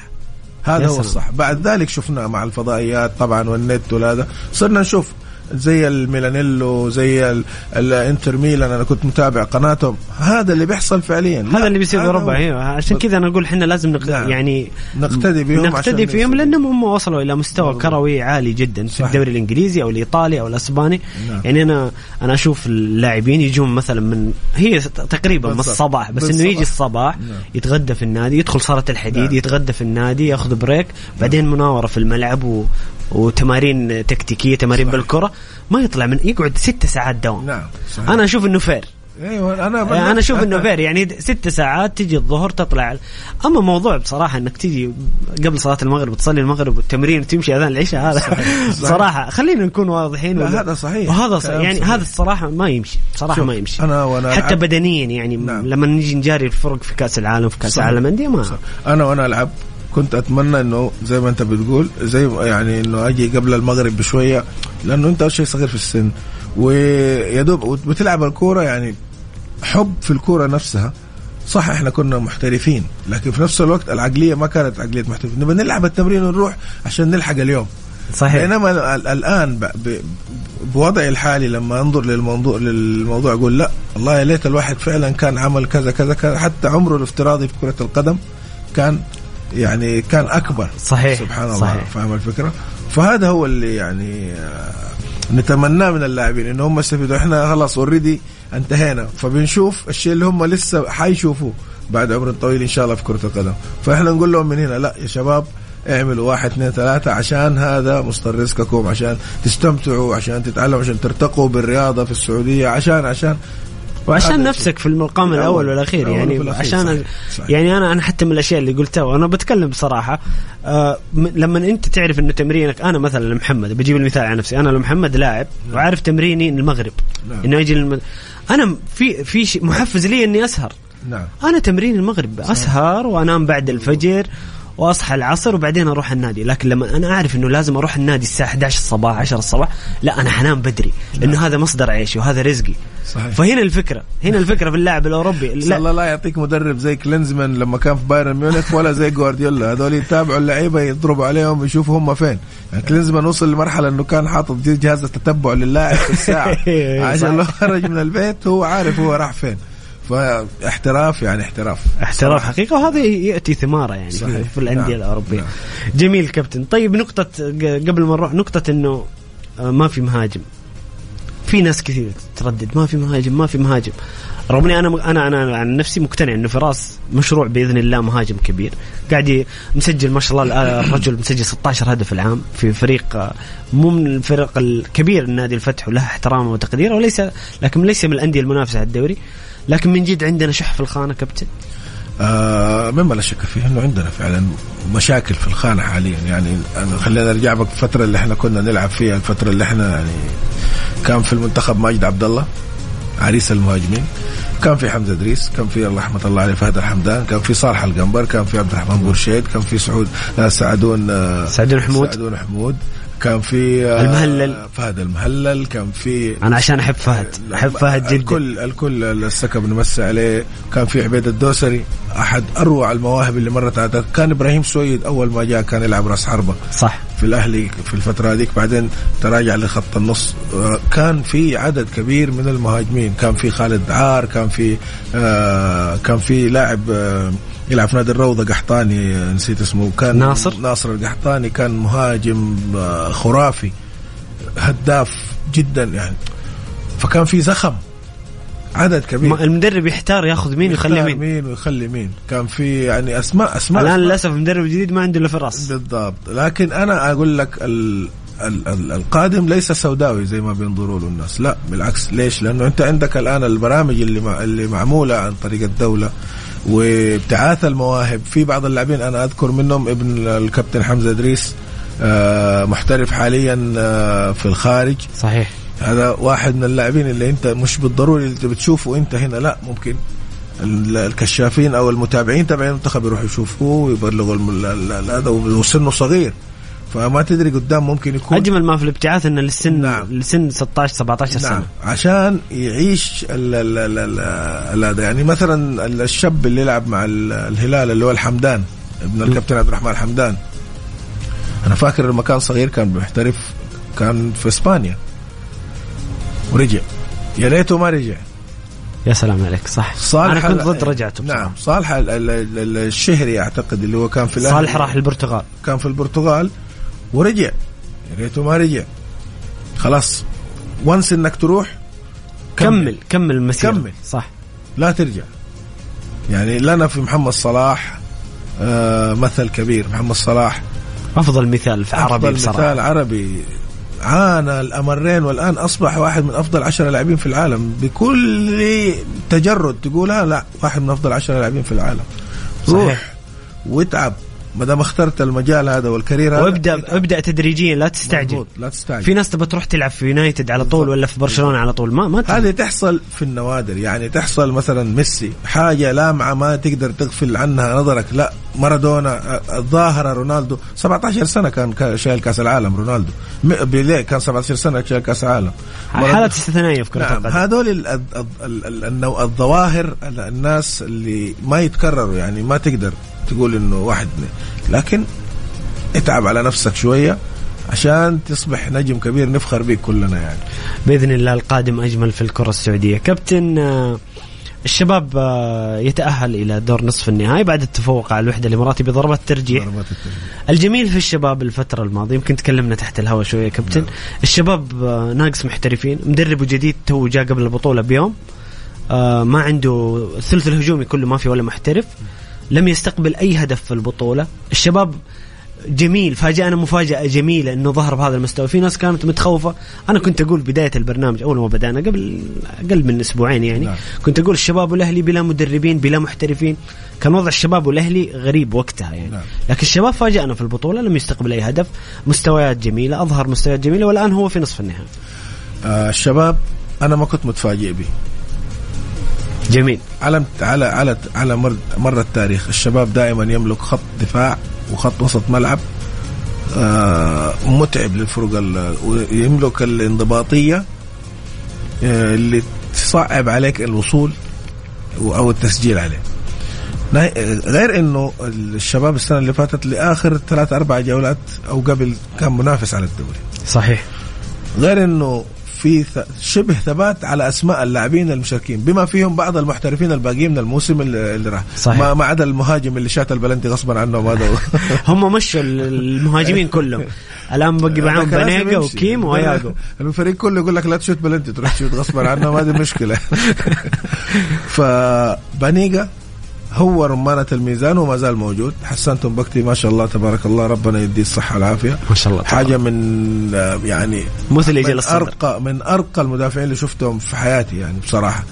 هذا هو. الصح. بعد ذلك شفنا مع الفضائيات طبعا والنت وهذا صرنا نشوف زي الميلانيلو زي ال- الانتر ميلان أنا كنت متابع قناتهم هذا اللي بيحصل فعليا هذا اللي بيصير أوروبا. أيوه عشان كذا أنا أقول إحنا لازم نق... نعم. يعني نقتدي بهم نقتدي فيهم. لأنهم هم وصلوا إلى مستوى. كروي عالي جدا في. الدوري الإنجليزي أو الإيطالي أو الأسباني نعم. يعني أنا أنا أشوف اللاعبين يجون مثلا من هي تقريبا من. الصباح بس إنه بالصباح. يجي الصباح نعم. يتغدى في النادي يدخل صالة الحديد نعم. يتغدى في النادي ياخذ break بعدين مناورة في الملعب و... وتمارين تكتيكية تمارين صحيح. بالكرة ما يطلع من يقعد ست ساعات دوام نعم صحيح. أنا أشوف إنه فير أيوه أنا أنا أشوف إنه فير يعني ست ساعات تجي الظهر تطلع أما موضوع بصراحة إنك تجي قبل صلاة المغرب تصلي المغرب والتمرين وتمشي أذان العشاء هذا صحيح. صراحة خلينا نكون واضحين لا، هذا صحيح. وهذا ص... كلام يعني صحيح. هذا الصراحة ما يمشي بصراحة ما يمشي أنا وأنا حتى بدنيا يعني نعم. لما نجي نجاري الفرق في كأس العالم في كأس صحيح. العالم أندية ما صح. أنا وأنا ألعب كنت أتمنى إنه زي ما أنت بتقول زي يعني إنه أجي قبل المغرب بشوية لأنه أنت أول شيء صغير في السن ويا دوب بتلعب الكورة يعني حب في الكورة نفسها. صح إحنا كنا محترفين لكن في نفس الوقت العقلية ما كانت عقلية محترفين نبغى نلعب التمرين ونروح عشان نلحق اليوم. صحيح. بينما ال- ال- الآن بوضعي الحالي لما أنظر للموضوع للموضوع أقول لا والله يا ليت الواحد فعلا كان عمل كذا كذا كذا حتى عمره الافتراضي في كرة القدم كان يعني كان أكبر. صحيح سبحان الله صحيح. فاهم الفكرة؟ فهذا هو اللي يعني آه، نتمناه من اللاعبين ان هم يستفيدوا. إحنا خلاص اوريدي انتهينا. فبنشوف الشيء اللي هم لسه حيشوفوه بعد عمر طويل إن شاء الله في كرة القدم. فإحنا نقول لهم من هنا لا يا شباب اعملوا واحد اثنين ثلاثة عشان هذا مصدر رزقكم عشان تستمتعوا عشان تتعلموا عشان ترتقوا بالرياضة في السعودية عشان عشان. وعشان نفسك في المقام الأول. الأول والأخير الأول يعني وفي الأخير، عشان صحيح، صحيح. يعني أنا أنا حتى من الأشياء اللي قلتها وأنا بتكلم بصراحة آه لما أنت تعرف إنه تمرينك أنا مثلا محمد بجيب المثال على نفسي أنا لو محمد لاعب وعارف تمريني المغرب نعم. إنه يجي. أنا في في شيء محفز لي إني أسهر نعم أنا تمرين المغرب أسهر وأنام بعد الفجر وأصحى العصر وبعدين أروح النادي لكن لما أنا أعرف إنه لازم أروح النادي الساعة 11 الصباح 10 الصباح لا أنا حنام بدري لأنه هذا مصدر عيشي وهذا رزقي صحيح. فهنا الفكرة. هنا الفكرة في اللاعب الأوروبي. لا. الله لا يعطيك مدرب زي كلينزمان لما كان في بايرن ميونخ ولا زي جوارديولا. هذول يتابعوا اللعيبة يضربوا عليهم يشوفوا هم فين. يعني كلينزمان وصل لمرحلة إنه كان حاطط جهاز التتبع للاعب في الساعة. عشان لو خرج من البيت هو عارف هو راح فين. فاحتراف يعني احتراف. احتراف حقيقة. وهذا يأتي ثمارة يعني في, صحيح. في الأندية نعم. الأوروبية. نعم. جميل كابتن. طيب نقطة قبل ما نروح نقطة إنه آه، ما في مهاجم. في ناس كثير تردد ما في مهاجم ما في مهاجم. رغم إني أنا أنا أنا عن نفسي مقتنع إنه فراس مشروع بإذن الله مهاجم كبير. قاعد مسجل ما شاء الله الآن الرجل مسجل 16 هدف العام في فريق آه، مو من الفرق الكبير النادي الفتح وله احترامه وتقديره وليس لكن ليس من الأندية المنافسة على الدوري. لكن من جد عندنا شح في الخانة كابتن. آه مما لا شك فيه إنه عندنا فعلا مشاكل في الخانة حاليا يعني أنا خلينا نرجع بك الفترة اللي إحنا كنا نلعب فيها الفترة اللي إحنا يعني كان في المنتخب ماجد عبد الله عريس المهاجمين كان في حمزة ادريس كان في الله رحمه الله عليه فهد الحمدان كان في صالح القنبر كان في عبد الرحمن بورشيد كان في سعود آه سعدون آه سعدون حمود. سعدون حمود كان في آه، المهلل. فهد المهلل كان في أنا عشان أحب فهد. أحب فهد جدا. الكل الكل السكب نمسي عليه. كان في عبيد الدوسري أحد أروع المواهب اللي مرت على كان إبراهيم سويد أول ما جاء كان يلعب راس حربة. صح. في الأهلي في الفترة هذيك. بعدين تراجع لخط النص. آه، كان في عدد كبير من المهاجمين. كان في خالد عار كان في آه، كان في لاعب آه، يلعب في نادي الروضة قحطاني نسيت اسمه كان ناصر؟ ناصر القحطاني كان مهاجم آه، خرافي هداف جدا يعني. فكان في زخم عدد كبير. المدرب يحتار ياخذ مين ويخلي مين. مين ويخلي مين. كان في يعني أسماء أسماء الآن. للأسف المدرب الجديد ما عنده إلا في الراس بالضبط. لكن أنا أقول لك ال ال ال القادم ليس سوداوي زي ما بينظروا له الناس. لا بالعكس ليش؟ لأنه أنت عندك الآن البرامج اللي اللي معمولة عن طريق الدولة. وابتعاث المواهب. في بعض اللاعبين أنا أذكر منهم ابن الكابتن حمزة إدريس آه، محترف حاليا آه، في الخارج. صحيح. هذا واحد من اللاعبين اللي أنت مش بالضروري اللي بتشوفه أنت هنا لا ممكن ال- الكشافين أو المتابعين تبع المنتخب يروحوا يشوفوه ويبلغوا هذا وسنه صغير. فما تدري قدام ممكن يكون أجمل ما في الابتعاث انه للسن نعم. لسن 16 17 نعم. سنه عشان يعيش ال- ال- ال- ال- ال- هذا. يعني مثلا ال- الشاب اللي يلعب مع ال- الهلال اللي هو الحمدان ابن الكابتن عبد الرحمن الحمدان. أنا فاكر لما كان صغير كان بيحترف كان في إسبانيا. ورجع. يا ريته ما رجع. يا سلام عليك صح. صالح أنا كنت ضد رجعته بصراحة. نعم. صالح ال- ال- ال- الشهري أعتقد اللي هو كان في الأهلي. صالح راح البرتغال. كان في البرتغال. ورجع. يا ريته ما رجع. خلاص. وانس إنك تروح كمل. كمل المسيرة. كمل. صح. لا ترجع. يعني لنا في محمد صلاح آه مثل كبير. محمد صلاح. أفضل مثال في عربي أفضل بصراحة. مثال عربي. عانى الأمرين والآن أصبح واحد من أفضل عشرة لاعبين في العالم. بكل تجرد تقولها لا واحد من أفضل عشرة لاعبين في العالم. روح صحيح. واتعب ما دام اخترت المجال هذا والكارير هذا وابدا ابدأ تدريجيا لا تستعجل. مضبوط، لا تستعجل. في ناس تبى تروح تلعب في يونايتد على طول ولا في برشلونة على طول. ما ما هذه تحصل في النوادر يعني تحصل مثلا ميسي حاجة لامعه ما تقدر تغفل عنها نظرك لا مارادونا الظاهرة رونالدو 17 سنة كان شايل كأس العالم رونالدو. بيليه كان 17 سنة شايل كأس العالم. حالات استثنائيه في كرة نعم القدم. هذول الظواهر ال- الناس اللي ما يتكرروا يعني ما تقدر تقول إنه واحد لكن اتعب على نفسك شوية عشان تصبح نجم كبير نفخر بيك كلنا يعني. بإذن الله القادم أجمل في الكرة السعودية. كابتن آه، الشباب آه، يتأهل إلى دور نصف النهائي بعد التفوق على الوحدة الإماراتي بضربات ترجيح. ضربات الترجيح. الجميل في الشباب الفترة الماضية يمكن تكلمنا تحت الهواء شوية كابتن. الشباب آه، ناقص محترفين. مدربه جديد تو جاء قبل البطولة بيوم. ما عنده الثلث الهجومي كله ما في ولا محترف. لم يستقبل أي هدف في البطولة. الشباب جميل فاجأنا مفاجأة جميلة إنه ظهر بهذا المستوى، في ناس كانت متخوفة، أنا كنت أقول بداية البرنامج أول ما بدأنا قبل أقل من أسبوعين يعني نعم. كنت أقول الشباب والأهلي بلا مدربين بلا محترفين، كان وضع الشباب والأهلي غريب وقتها يعني، نعم. لكن الشباب فاجأنا في البطولة لم يستقبل أي هدف. مستويات جميلة أظهر مستويات جميلة والآن هو في نصف النهائي. آه الشباب أنا ما كنت متفاجئ به. جميل. على على على على مر, مر التاريخ الشباب دائما يملك خط دفاع وخط وسط ملعب آه متعب للفرق ويملك الانضباطية آه اللي تصعب عليك الوصول أو التسجيل عليه. غير إنه الشباب السنة اللي فاتت لآخر ثلاث أربع جولات أو قبل كان منافس على الدوري. صحيح. غير إنه في شبه ثبات على أسماء اللاعبين المشاركين بما فيهم بعض المحترفين الباقيين من الموسم اللي راح. صحيح. ما ما عدا المهاجم اللي شات البلنتي غصبا عنهم هذا هم مشوا ال- المهاجمين كلهم. الآن بقي معاهم يمشي. وكيم وياجو الفريق كله يقول لك لا تشوت بلنتي تروح تشوت غصبا عنهم هذه مشكلة. فبانيجا هو رمانة الميزان وما زال موجود. حسنتم بكتي ما شاء الله تبارك الله. ربنا يديه الصحة والعافية. ما شاء الله. حاجة من آه، يعني مثل من أرقى من أرقى المدافعين اللي شفتهم في حياتي يعني بصراحة.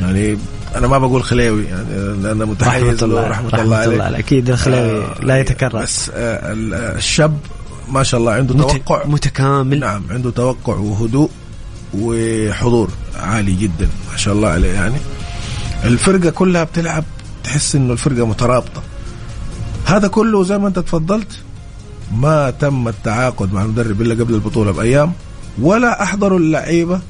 يعني أنا ما بقول خليوي يعني أنا متحيز رحمة الله له رحمه رحمة الله الله عليه. أكيد الخلاوي آه، لا يتكرر. بس آه، آه، الشاب ما شاء الله عنده مت- توقع. متكامل. نعم عنده توقع وهدوء وحضور عالي جدا ما شاء الله عليه يعني. الفرقة كلها بتلعب تحس إنه الفرقة مترابطة. هذا كله زي ما أنت تفضلت ما تم التعاقد مع المدرب إلا قبل البطولة بأيام ولا أحضروا اللعيبة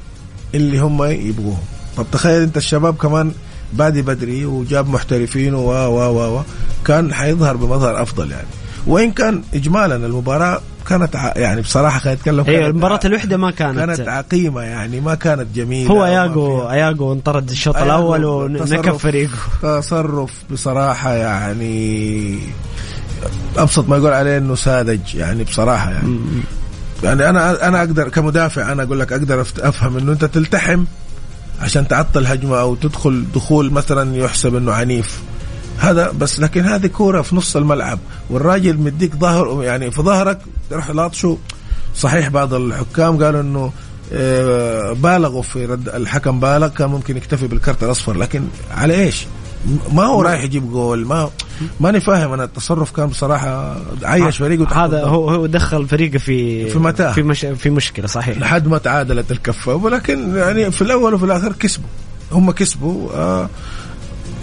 اللي هم يبغوهم. طب تخيل أنت الشباب كمان بادي بدري وجاب محترفين و و و كان حيظهر بمظهر أفضل يعني. وإن كان اجمالا المباراة كانت ع... يعني بصراحة خلينا نتكلم المباراة ع- الوحدة ما كانت, كانت عقيمة يعني ما كانت جميلة هو اياجو اياجو انطرد الشوط الأول ونكب فريقه. تصرف بصراحة يعني أبسط ما يقول عليه إنه ساذج يعني بصراحة يعني. يعني أنا أنا أقدر كمدافع أنا أقول لك أقدر أفت- أفهم إنه أنت تلتحم عشان تعطل هجمة أو تدخل دخول مثلا يحسب إنه عنيف. هذا بس لكن هذه كورة في نص الملعب والراجل مديك ظهر يعني في ظهرك تروح لاطشه صحيح بعض الحكام قالوا إنه آه، بالغوا في رد الحكم بالغ كان ممكن يكتفي بالكرت الأصفر لكن على إيش؟ ما هو رايح يجيب جول ما ماني فاهم أنا التصرف كان بصراحة عيش فريقه هذا. هو هو دخل فريقه في في متاهة. في, مش في مشكلة صحيح لحد ما تعادلت الكفة ولكن يعني في الأول وفي الآخر كسبوا هم كسبوا آه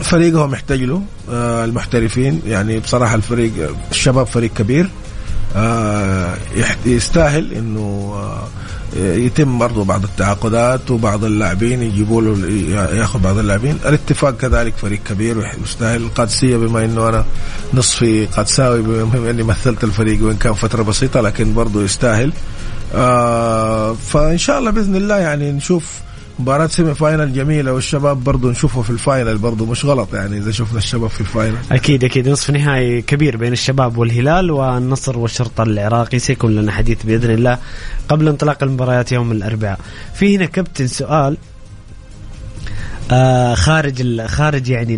فريقهم محتاج له آه المحترفين. يعني بصراحة الفريق الشباب فريق كبير. آه يستاهل إنه آه يتم برضه بعض التعاقدات وبعض اللاعبين يجيبوا له ياخذ بعض اللاعبين. الاتفاق كذلك فريق كبير ويستاهل. القادسية بما إنه أنا نصفي قادساوي بما إني مثلت الفريق وإن كان فترة بسيطة لكن برضه يستاهل. آه فإن شاء الله بإذن الله يعني نشوف مباراة semi-final جميلة والشباب برضو نشوفه في ال final برضو مش غلط يعني إذا شفنا الشباب في ال final أكيد أكيد. نصف نهائي كبير بين الشباب والهلال والنصر والشرطة العراقي. سيكون لنا حديث بإذن الله قبل انطلاق المباريات يوم الأربعاء. في هنا كابتن سؤال آه خارج خارج يعني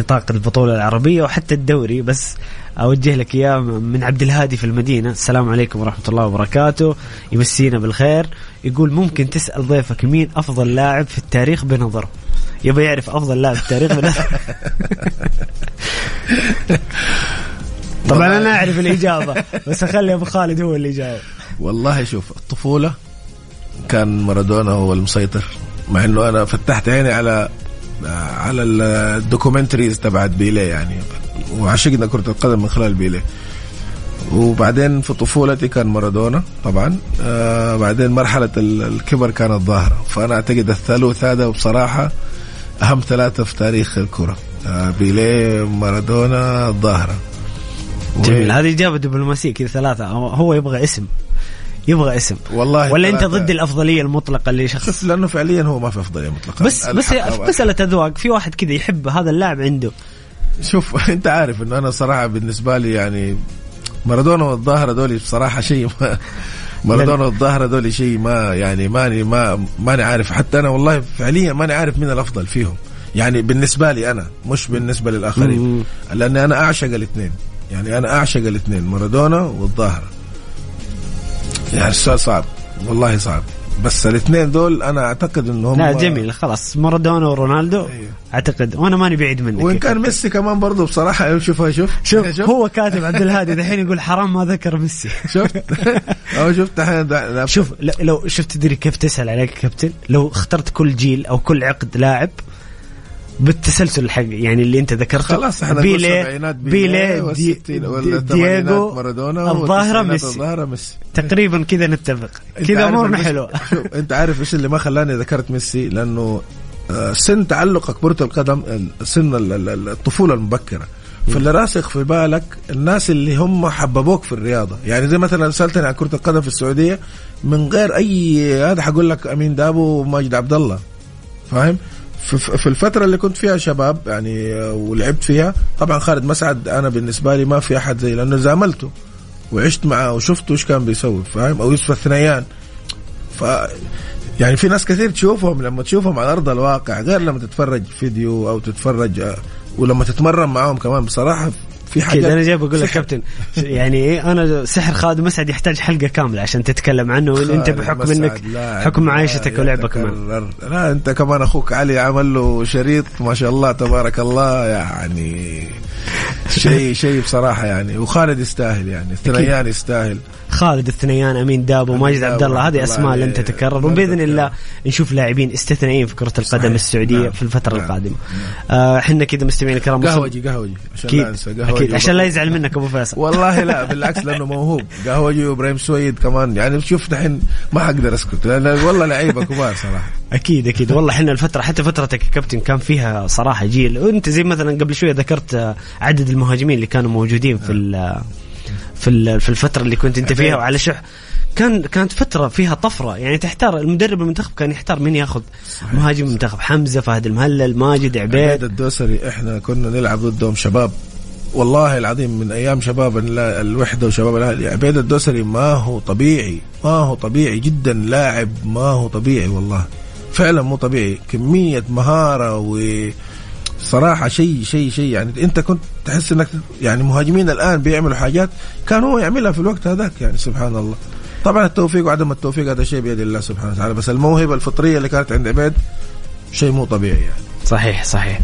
نطاق البطولة العربية وحتى الدوري. بس أوجه لك إياه من عبد الهادي في المدينة. السلام عليكم ورحمة الله وبركاته. يمسينا بالخير. يقول ممكن تسأل ضيفك مين أفضل لاعب في التاريخ بنظره يبغى يعرف أفضل لاعب في التاريخ بنظره طبعا أنا أعرف الإجابة بس أخلي أبو خالد هو اللي يجاوب. والله شوف الطفولة كان مارادونا هو المسيطر. مع إنه أنا فتحت عيني على على الدوكيومنتريز تبعت بيليه يعني. وعشقنا كرة القدم من خلال بيليه وبعدين في طفولتي كان مارادونا طبعا. آه بعدين مرحلة ال- الكبر كانت ظاهرة. فأنا أعتقد الثالوث هذا بصراحة أهم ثلاثة في تاريخ الكرة. آه بيليه مارادونا الظاهرة جميل. هذه إجابة دبلوماسية كذا ثلاثة. هو- هو يبغى اسم. يبغى اسم. والله ولا انت ضد الأفضلية المطلقة لشخص شوف لأنه فعليا هو ما في أفضلية مطلقة. بس بس مساله اذواق في واحد كذا يحب هذا اللاعب عنده. شوف أنت عارف إنه أنا صراحة بالنسبة لي يعني مارادونا والظاهرة دول بصراحه شيء ما مارادونا والظاهرة دول شيء ما يعني ماني ما ماني عارف. حتى أنا والله فعليا ماني عارف مين الأفضل فيهم. يعني بالنسبة لي أنا مش بالنسبة للآخرين. لأني أنا أعشق الاثنين. يعني أنا أعشق الاثنين مارادونا والظاهرة. يعني السؤال صعب. والله صعب. بس الاثنين دول أنا أعتقد إنهم لا جميل. خلاص. مارادونا ورونالدو أيوه. أعتقد. وأنا ماني بعيد منك. وإن كان. ميسي كمان برضه بصراحة شوف شوف. شوف هو كاتب عبد الهادي دحين يقول حرام ما ذكر ميسي. شفت؟ أو شفت الحين شوف لو شفت تدري كيف تسأل عليك كابتن؟ لو اخترت كل جيل أو كل عقد لاعب بالتسلسل الحق يعني اللي انت ذكرته. خلاص إحنا بيلي بيلي دي دييغو مارادونا الظاهرة والتسعينات ميسي. الظاهرة ميسي. تقريبا كذا نتفق. كذا أمورنا حلوة. شوف انت عارف إيش اللي ما خلاني ذكرت ميسي؟ لأنه آه، سن تعلقك كرة القدم ال- سن ال- ال- ال- الطفولة المبكرة. فاللي راسخ في بالك الناس اللي هم حببوك في الرياضة. يعني زي مثلا سألتني عن كرة القدم في السعودية من غير أي هذا حقول لك أمين دابو وماجد عبد الله. فاهم؟ في- الفترة اللي كنت فيها شباب يعني ولعبت فيها طبعا خالد مسعد أنا بالنسبة لي ما في أحد زي لأنه زاملته وعشت معه وشفته إيش كان بيسوي فاهم؟ أو يوسف الثنيان. ف يعني في ناس كثير تشوفهم لما تشوفهم على أرض الواقع غير لما تتفرج فيديو أو تتفرج آه، ولما تتمرن معاهم كمان بصراحة في حاجات أنا جاي بقول لك. كابتن يعني إيه أنا سحر خالد مسعد يحتاج حلقة كاملة عشان تتكلم عنه خالد بحكم إنك حكم ولعبه كمان يتكرر. لا أنت كمان أخوك علي عمل له شريط ما شاء الله تبارك الله يعني شيء شيء بصراحة يعني وخالد يستاهل يعني الثنيان يستاهل خالد الثنيان أمين دابو ماجد عبد الله هذه أسماء لن. تتكرر. وباذن. الله. نشوف لاعبين استثنائيين في كرة القدم صحيح. السعودية نعم. في الفترة نعم. القادمة. آه، إحنا كذا مستمعين الكرام قهوجي قهوجي. عشان لا أنسى قهوجي أكيد. عشان لا يزعل منك أبو فيصل. والله لا بالعكس لأنه موهوب. قهوجي وإبراهيم سويد كمان. يعني شوف دحين ما حقدر أسكت. لأن والله لعيبة كبار صراحة. أكيد أكيد. والله إحنا الفترة حتى فترتك كابتن كان فيها صراحة جيل. وأنت زي مثلا قبل شوية ذكرت عدد المهاجمين اللي كانوا موجودين في في في الفترة اللي كنت أنت فيها وعلى شح كان كانت فترة فيها طفرة. يعني تحتار المدرب المنتخب كان يحتار مين ياخذ مهاجم المنتخب. حمزة فهد المهلل ماجد عبيد. عبيد الدوسري إحنا كنا نلعب ضدهم شباب. والله العظيم من أيام شباب ال- الوحدة وشباب الأهلي عبيد الدوسري ما هو طبيعي ما هو طبيعي جدا. لاعب ما هو طبيعي والله. فعلا مو طبيعي. كمية مهارة و صراحة شيء شيء شيء. يعني انت كنت تحس انك يعني مهاجمين الآن بيعملوا حاجات كان هو يعملها في الوقت هذاك يعني سبحان الله. طبعا التوفيق وعدم التوفيق هذا شيء بيد الله سبحانه وتعالى بس الموهبة الفطرية اللي كانت عند عبيد شيء مو طبيعي يعني. صحيح صحيح.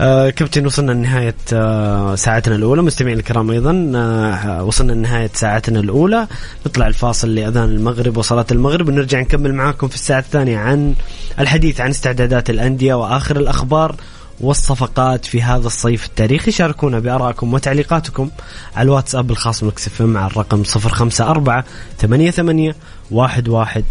آه كابتن وصلنا لنهاية آه ساعتنا الأولى. مستمعين الكرام أيضا آه وصلنا لنهاية ساعتنا الأولى. نطلع الفاصل لأذان المغرب وصلاة المغرب. ونرجع نكمل معاكم في الساعة الثانية عن الحديث عن استعدادات الأندية وآخر الأخبار. والصفقات في هذا الصيف التاريخي. شاركونا بآرائكم وتعليقاتكم على الواتساب الخاص بالكسف مع الرقم 054 88 11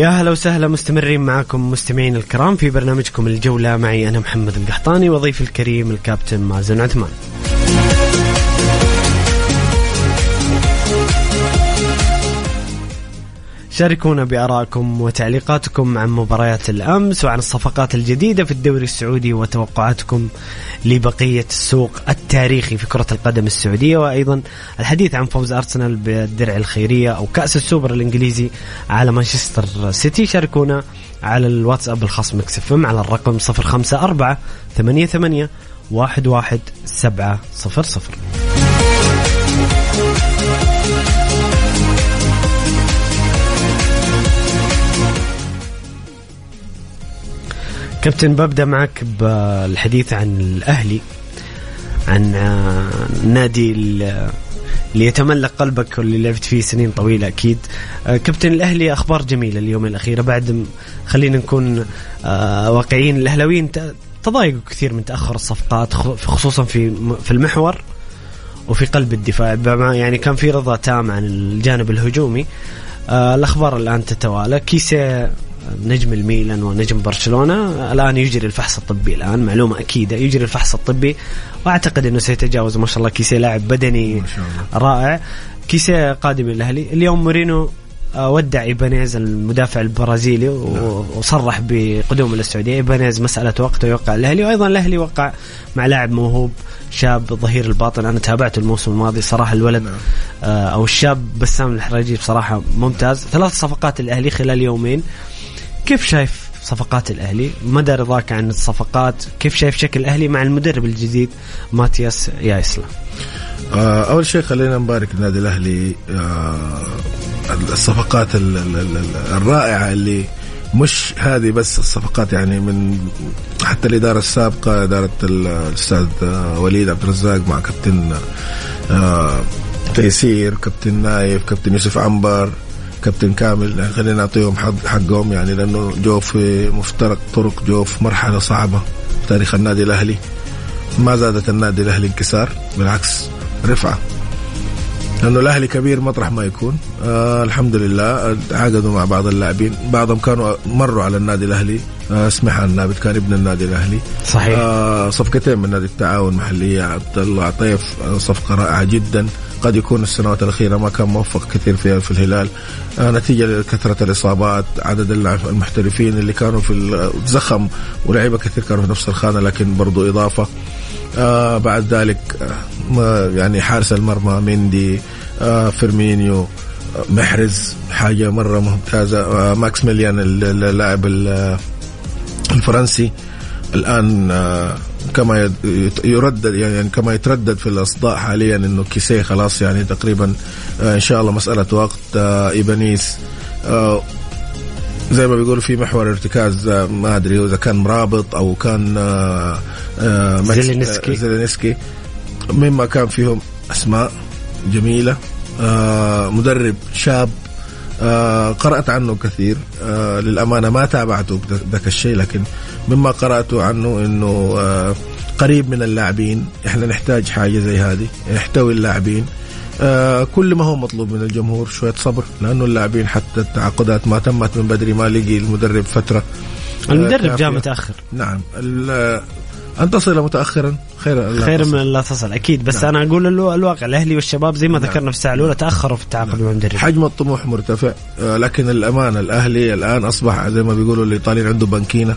يا هلا وسهلا مستمرين معكم مستمعين الكرام في برنامجكم الجولة. معي أنا محمد القحطاني وضيفي الكريم الكابتن مازن عثمان. شاركونا بآرائكم وتعليقاتكم عن مباريات الأمس وعن الصفقات الجديدة في الدوري السعودي وتوقعاتكم لبقية السوق التاريخي في كرة القدم السعودية وأيضا الحديث عن فوز أرسنال بالدرع الخيرية أو كأس السوبر الإنجليزي على مانشستر سيتي. شاركونا على الواتساب الخاص mix أف على الرقم 054 88 11 700 كابتن ببدأ معك بالحديث عن الأهلي عن آه، نادي ال- اللي يتملك قلبك واللي لعبت فيه سنين طويلة أكيد. آه، كابتن الأهلي أخبار جميلة اليوم الأخيرة. بعد خلينا نكون آه، واقعيين الأهلاويين تضايقوا كثير من تأخر الصفقات خصوصا في في المحور وفي قلب الدفاع. يعني كان في رضا تام عن الجانب الهجومي آه الأخبار الآن تتوالى. كيسي نجم الميلان ونجم برشلونة. الآن يجري الفحص الطبي الآن معلومة أكيدة يجري الفحص الطبي. وأعتقد إنه سيتجاوز ما شاء الله كيسي لاعب بدني ما شاء الله. رائع. كيسي قادم الاهلي اليوم مورينو آه، ودع إيبانيز المدافع البرازيلي و- وصرح بقدومه للسعوديه إيبانيز مسألة وقت ويوقع الأهلي وأيضا الأهلي وقع مع لاعب موهوب شاب ظهير الباطن. أنا تابعته الموسم الماضي صراحة الولد نعم. آه، أو الشاب بسام الحراجي بصراحة ممتاز. ثلاث صفقات الاهلي خلال يومين. كيف شايف صفقات الأهلي؟ مدى رضاك عن الصفقات كيف شايف شكل الأهلي مع المدرب الجديد ماتياس يايسلا؟ آه، أول شيء خلينا نبارك النادي الأهلي آه، الصفقات ال- ال- ال- الرائعة اللي مش هذه بس الصفقات يعني من حتى الإدارة السابقة إدارة ال- الأستاذ آه، وليد عبد الرزاق مع كابتن تيسير كابتن نايف كابتن يوسف عنبر كابتن كامل خلينا نعطيهم حق حقهم يعني لأنه جو في مفترق طرق جو في مرحلة صعبة في تاريخ النادي الأهلي. ما زادت النادي الأهلي انكسار بالعكس رفعة. لأنه الأهلي كبير مطرح ما يكون. آه الحمد لله تعاقدوا مع بعض اللاعبين. بعضهم كانوا مروا على النادي الأهلي. سمح النابت كان ابن النادي الأهلي. صحيح. آه صفقتين من نادي التعاون المحلية عبد الله عطيف آه، صفقة رائعة جدا. قد يكون السنوات الأخيرة ما كان موفق كثير فيها في الهلال. آه نتيجة لكثرة الإصابات عدد المحترفين اللي كانوا في زخم ولاعيبة كثير كانوا في نفس الخانة لكن برضو إضافة. آه بعد ذلك آه يعني حارس المرمى مندي آه فيرمينيو آه محرز حاجة مرة ممتازة. آه ماكسيمان اللاعب ال- الفرنسي الآن آه، كما يردد يعني كما يتردد في الأصداء حاليا إنه كيسيه خلاص يعني تقريبا آه، إن شاء الله مسألة وقت آه، إيبانيس زي ما بيقولوا في محور ارتكاز ما أدري إذا كان مرابط أو كان زيلينسكي. زيلينسكي مما كان فيهم أسماء جميلة مدرب شاب آه، قرأت عنه كثير. آه، للأمانة ما تابعته ذاك الشيء لكن مما قرأته عنه أنه آه، قريب من اللاعبين. إحنا نحتاج حاجة زي هذه يحتوي اللاعبين. آه، كل ما هو مطلوب من الجمهور شوية صبر لأنه اللاعبين حتى التعاقدات ما تمت من بدري ما لقي المدرب فترة المدرب. جاء متأخر. نعم أن تصل متأخرا خير لا خير تصل. من لا تصل أكيد بس نعم. أنا أقول الو- الواقع الأهلي والشباب زي ما نعم. ذكرنا في الساعة الأولى تأخروا في التعاقد مع المدرب حجم الطموح مرتفع آه، لكن الأمانة الأهلي الآن أصبح زي ما بيقولوا الإيطاليين عنده بنكينة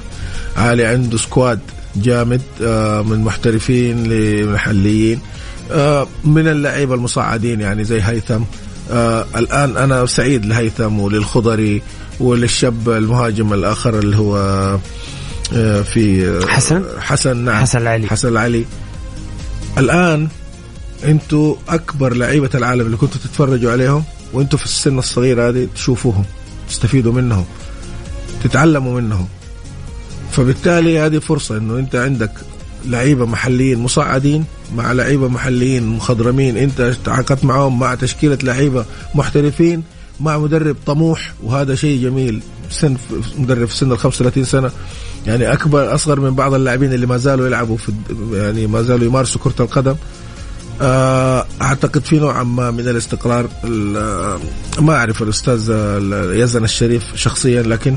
عالي عنده سكواد جامد آه، من محترفين لمحليين آه، من اللعيبة المصعدين يعني زي هيثم آه، الآن أنا سعيد لهيثم وللخضري وللشاب المهاجم الآخر اللي هو في آه، حسن؟ حسن نعم. حسن العلي. حسن العلي. الآن أنتوا أكبر لعيبة العالم اللي كنتوا تتفرجوا عليهم وانتوا في السن الصغير هذه تشوفوهم تستفيدوا منهم تتعلموا منهم. فبالتالي هذه فرصة إنه انت عندك لعيبة محليين مصعدين مع لعيبة محليين مخضرمين. انت تعاقدت معهم مع تشكيلة لعيبة محترفين مع مدرب طموح وهذا شيء جميل. سن مدرب في سن ال 35 سنة. يعني اكبر أصغر من بعض اللاعبين اللي ما زالوا يلعبوا في يعني ما زالوا يمارسوا كرة القدم. آه، أعتقد في نوع ما من الاستقرار ال- ما أعرف الأستاذ ال- يزن الشريف شخصيا لكن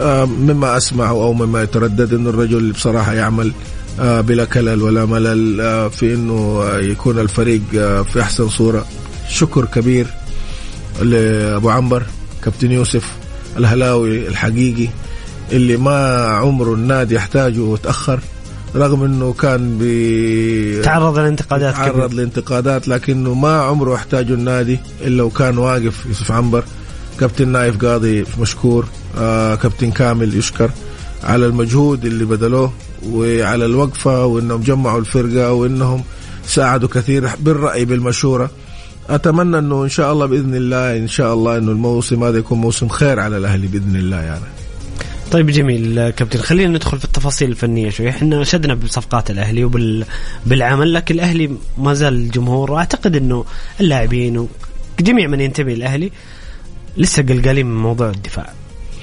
آه، مما اسمع أو مما يتردد إنه الرجل بصراحة يعمل آه، بلا كلل ولا ملل آه، في إنه آه، يكون الفريق آه، في أحسن صورة. شكر كبير لأبو عنبر كابتن يوسف الهلاوي الحقيقي. اللي ما عمره النادي يحتاجه وتأخر رغم إنه كان بي تعرض لانتقادات تعرض كبيرة. لانتقادات لكنه ما عمره احتاجه النادي إلا وكان واقف يوسف عنبر كابتن نايف قاضي مشكور آه كابتن كامل يشكر على المجهود اللي بذلوه وعلى الوقفة وإنهم جمعوا الفرقة وإنهم ساعدوا كثير بالرأي بالمشورة أتمنى إنه إن شاء الله بإذن الله إن شاء الله إنه الموسم هذا يكون موسم خير على الأهلي بإذن الله يعني طيب جميل كابتن. خلينا ندخل في التفاصيل الفنية شوي. إحنا شدنا بصفقات الأهلي وبال بالعمل لكن الأهلي ما زال الجمهور. واعتقد إنه اللاعبين وجميع من ينتمي للأهلي لسه قلقالين من موضوع الدفاع.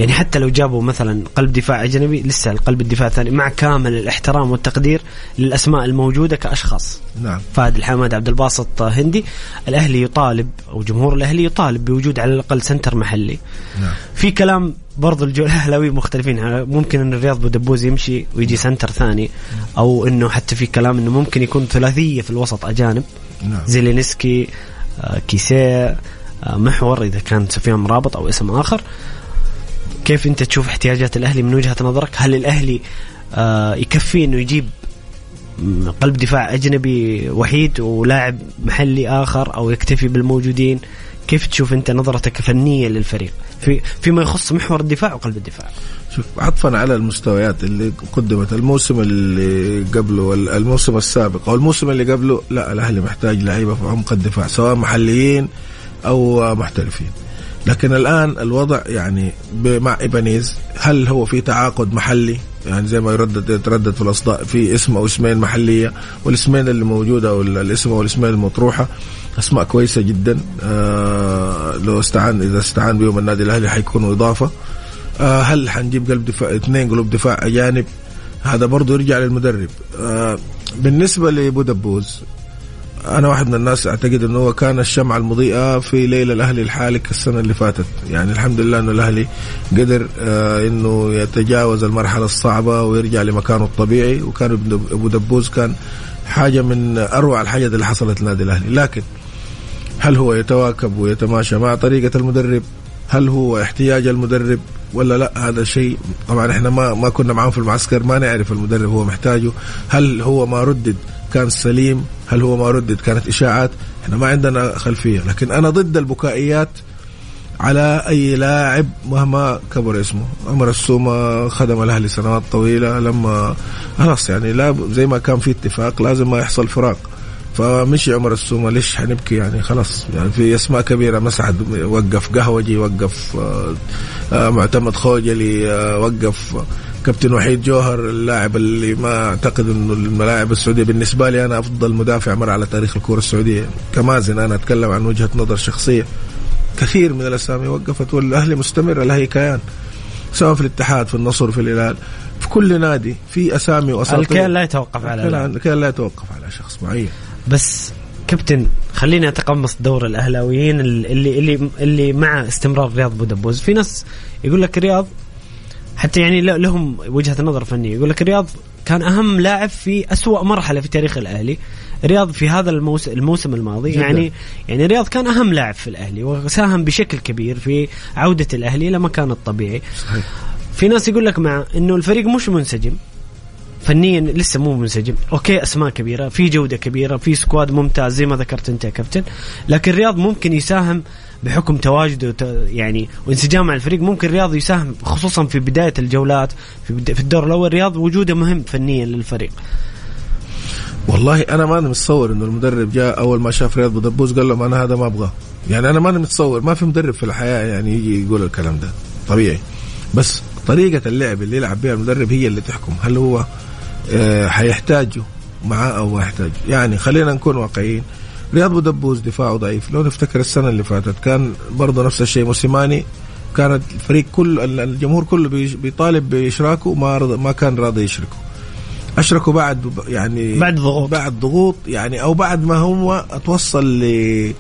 يعني حتى لو جابوا مثلا قلب دفاع أجنبي لسه القلب الدفاع الثاني مع كامل الاحترام والتقدير للأسماء الموجودة كأشخاص. نعم. فهد الحمد عبد الباسط هندي الأهلي يطالب أو جمهور الأهلي يطالب بوجود على الأقل سنتر محلي. نعم. في كلام برضو الجو الاهلاوي مختلفين. ممكن إن الرياض بودبوز يمشي ويجي center ثاني أو إنه حتى في كلام إنه ممكن يكون ثلاثية في الوسط أجانب. نعم. زيلينسكي آه، كيسيه آه، محور إذا كان سفيان أمرابط أو اسم آخر. كيف انت تشوف احتياجات الأهلي من وجهة نظرك؟ هل الأهلي آه، يكفي إنه يجيب قلب دفاع أجنبي وحيد ولاعب محلي آخر أو يكتفي بالموجودين؟ كيف تشوف أنت نظرتك فنية للفريق؟ في فيما يخص محور الدفاع وقلب الدفاع. شوف عطفا على المستويات اللي قدمت. الموسم اللي قبله والموسم السابق أو الموسم اللي قبله لا الأهلي محتاج لعيبة في عمق الدفاع سواء محليين أو محترفين. لكن الآن الوضع يعني مع إيبانيز هل هو في تعاقد محلي؟ يعني زي ما يردد يتردد في الأصداء في اسم أو اسمين محلية والاسمين اللي موجودة أو ال- الاسم أو الاسمين المطروحة أسماء كويسة جدا. آه لو استعان إذا استعان بهم النادي الأهلي حيكونوا إضافة. آه هل حنجيب قلب دفاع اثنين قلوب دفاع أجانب؟ هذا برضه يرجع للمدرب. آه بالنسبة لبودبوز أنا واحد من الناس أعتقد إنه هو كان الشمعة المضيئة في ليلة الأهلي الحالك السنة اللي فاتت. يعني الحمد لله إنه الأهلي قدر آه إنه يتجاوز المرحلة الصعبة ويرجع لمكانه الطبيعي. وكان أبو دبوز كان حاجة من أروع الحاجات اللي حصلت للنادي الأهلي. لكن هل هو يتواكب ويتماشى مع طريقة المدرب؟ هل هو احتياج المدرب ولا لا؟ هذا شيء طبعا إحنا ما ما كنا معاهم في المعسكر ما نعرف المدرب هو محتاجه. هل هو ما ردد كان سليم هل هو ما ردد كانت إشاعات إحنا ما عندنا خلفية. لكن أنا ضد البكائيات على أي لاعب مهما كبر اسمه. عمر السومة خدم الأهلي سنوات طويلة لما خلاص يعني لا زي ما كان في اتفاق لازم ما يحصل فراق. فمشي عمر السومة ليش حنبكي يعني؟ خلاص يعني في أسماء كبيرة مسعد وقف قهوجي وقف آه، آه، معتمد خوجلي آه، وقف. كابتن وحيد جوهر اللاعب اللي ما أعتقد إنه الملاعب السعودية بالنسبة لي أنا أفضل مدافع مر على تاريخ الكرة السعودية. كمازن أنا أتكلم عن وجهة نظر شخصية. كثير من الأسامي وقفت والأهلي مستمر لها كيان. سواء في الاتحاد في النصر في الهلال في كل نادي في أسامي وأساطير. الكيان لا يتوقف على الكيان لا يتوقف على شخص معين. بس كابتن خليني أتقمص دور الأهلاويين اللي اللي اللي مع استمرار رياض بودبوز في ناس يقول لك رياض حتى يعني لهم وجهة نظر فنية. يقول لك رياض كان أهم لاعب في أسوأ مرحلة في تاريخ الأهلي. رياض في هذا الموسم, الموسم الماضي. جدا. يعني يعني رياض كان أهم لاعب في الأهلي وساهم بشكل كبير في عودة الأهلي إلى مكانه الطبيعي. صحيح. في ناس يقول لك مع إنه الفريق مش منسجم. فنيا لسه مو منسجم. okay أسماء كبيرة في جودة كبيرة في squad ممتاز زي ما ذكرت أنت يا كابتن. لكن الرياض ممكن يساهم بحكم تواجده يعني وانسجام مع الفريق ممكن الرياض يساهم خصوصا في بداية الجولات في, الدور الأول. الرياض وجوده مهم فنيا للفريق. والله أنا ماني متصور إنه المدرب جاء أول ما شاف رياض بودبوز قال لهم أنا هذا ما أبغاه. يعني أنا ماني متصور ما في مدرب في الحياة يعني يجي يقول الكلام ده. طبيعي. بس طريقة اللعب اللي يلعب بها المدرب هي اللي تحكم. هل هو آه، حيحتاجوا معاه أو ما يحتاج يعني خلينا نكون واقعيين. رياض بودبوز دفاعه ضعيف. لو نفتكر السنة اللي فاتت كان برضه نفس الشيء موسيماني. كانت الفريق كل الجمهور كله بيطالب بإشراكه ما ما كان راضي يشركه. أشركوا بعد يعني بعد ضغوط. بعد ضغوط يعني أو بعد ما هو اتوصل ل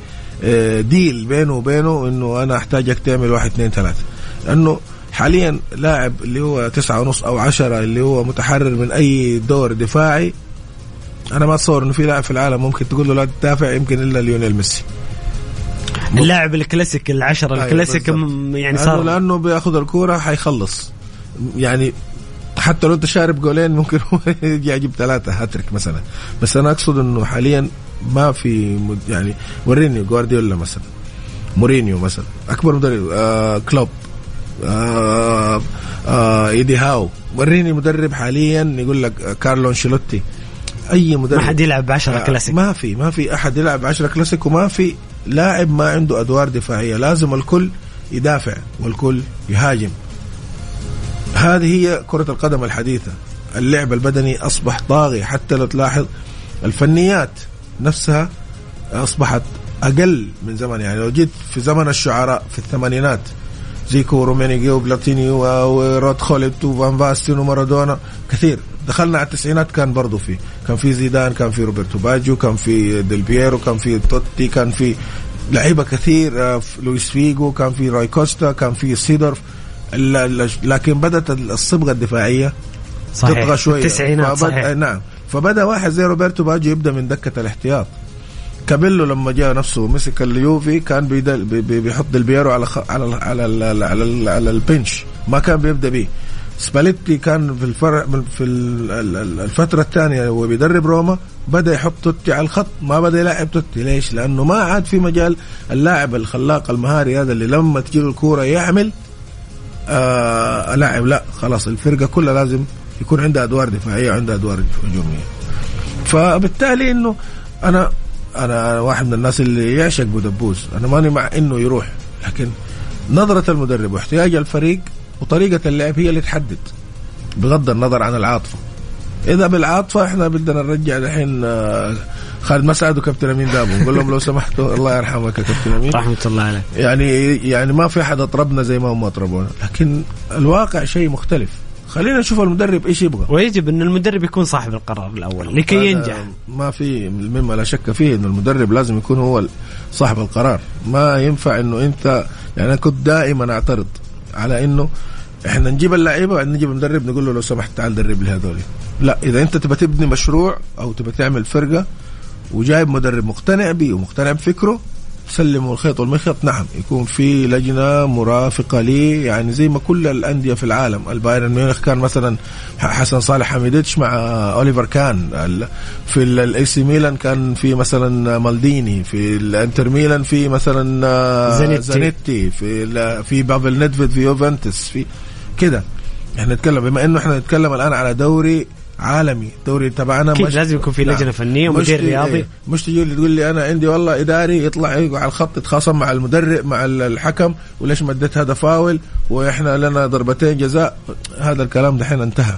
آه، deal بينه وبينه إنه أنا أحتاجك تعمل واحد اثنين ثلاثة. لأنه حاليا لاعب اللي هو تسعة ونص أو عشرة اللي هو متحرر من أي دور دفاعي أنا ما أتصور إنه في لاعب في العالم ممكن تقول له لا تدافع يمكن إلا ليونيل ميسي. اللاعب الكلاسيك العشرة أيوة الكلاسيك يعني صار لأنه بياخذ الكورة حيخلص. يعني حتى لو أنت شارب جولين ممكن هو يجي يجيب ثلاثة هاتريك مثلا. بس أنا أقصد إنه حاليا ما في يعني وريني جوارديولا مثلا. مورينيو مثلا. أكبر مدرب آه كلوب آه آه إيدي هاو. وريني مدرب حاليا يقول لك كارلو أنشيلوتي. أي مدرب. ما حد يلعب 10 آه كلاسيك. ما في ما في أحد يلعب 10 كلاسيك وما في لاعب ما عنده أدوار دفاعية. لازم الكل يدافع والكل يهاجم. هذه هي كرة القدم الحديثة. اللعب البدني أصبح طاغي حتى لو تلاحظ الفنيات نفسها أصبحت أقل من زمان. يعني لو جيت في زمن الشعراء في الثمانينات زيكو ورومينيجي وبلاتيني ورود خوليت وفان باستين ومارادونا كثير. دخلنا على التسعينات كان برضو في كان في زيدان كان في روبرتو باجيو كان في ديل بييرو كان في توتي كان في لعيبة كثير آه، لويس فيجو كان في روي كوستا كان في سيدورف. لكن بدأت الصبغة الدفاعية صحيح. تطغى شوية. التسعينات صحيح. نعم. فبدأ واحد زي روبرتو باجيو يبدأ من دكة الاحتياط. كابيلو لما جاء نفسه مسك اليوفي كان بيحط ديل بييرو على على على على, على, على ال bench. ما كان بيبدأ به سباليتي كان في الفرع في الفترة الثانية وهو بيدرب روما بدأ يحط توتي على الخط ما بدأ يلعب توتي. ليش؟ لأنه ما عاد في مجال اللاعب الخلاق المهاري هذا اللي لما تجي الكورة يعمل آه لاعب لا خلاص الفرقة كلها لازم يكون عندها أدوار دفاعية وعندها أدوار هجومية. فبالتالي إنه أنا أنا واحد من الناس اللي يعشق بودبوس أنا ماني مع إنه يروح لكن نظرة المدرب واحتياج الفريق وطريقة اللعب هي اللي تحدد بغض النظر عن العاطفة. إذا بالعاطفة إحنا بدنا نرجع الحين آه، خالد مسعد وكابتن أمين دابو نقول لهم لو سمحتوا الله يرحمك يا كابتن أمين. رحمة الله عليك. يعني يعني ما في أحد أطربنا زي ما هم أطربونا لكن الواقع شيء مختلف. خلينا نشوف المدرب إيش يبغى. ويجب إن المدرب يكون صاحب القرار الأول لكي ينجح. ما في مما لا شك فيه انه المدرب لازم يكون هو صاحب القرار. ما ينفع إنه أنت يعني أنا كنت دائما أعترض على إنه إحنا نجيب اللعيبة نجيب المدرب نقول له لو سمحت تعال درب لي هذول لا إذا أنت تبى تبني مشروع أو تبى تعمل فرقة وجايب مدرب مقتنع به ومقتنع بفكره تسلموا الخيط والمخيط. نعم يكون في لجنة مرافقة لي يعني زي ما كل الأندية في العالم. البايرن ميونخ كان مثلا حسن صالح حميدزيتش مع أوليفر كان. في ال AC ميلان كان في مثلا مالديني. في الإنتر ميلان في مثلا زانيتي. زانيتي في في بافل نيدفيد في يوفنتوس في كده. إحنا نتكلم بما إنه إحنا نتكلم الآن على دوري عالمي. الدوري تبعنا أكيد مش- لازم يكون في لجنة. فنية ومدير رياضي. مش تجي لي تقول لي أنا عندي والله إداري يطلع على الخط يتخاصم مع المدرب مع ال- الحكم وليش ما اديت هذا فاول وإحنا لنا ضربتين جزاء. هذا الكلام دحين انتهى.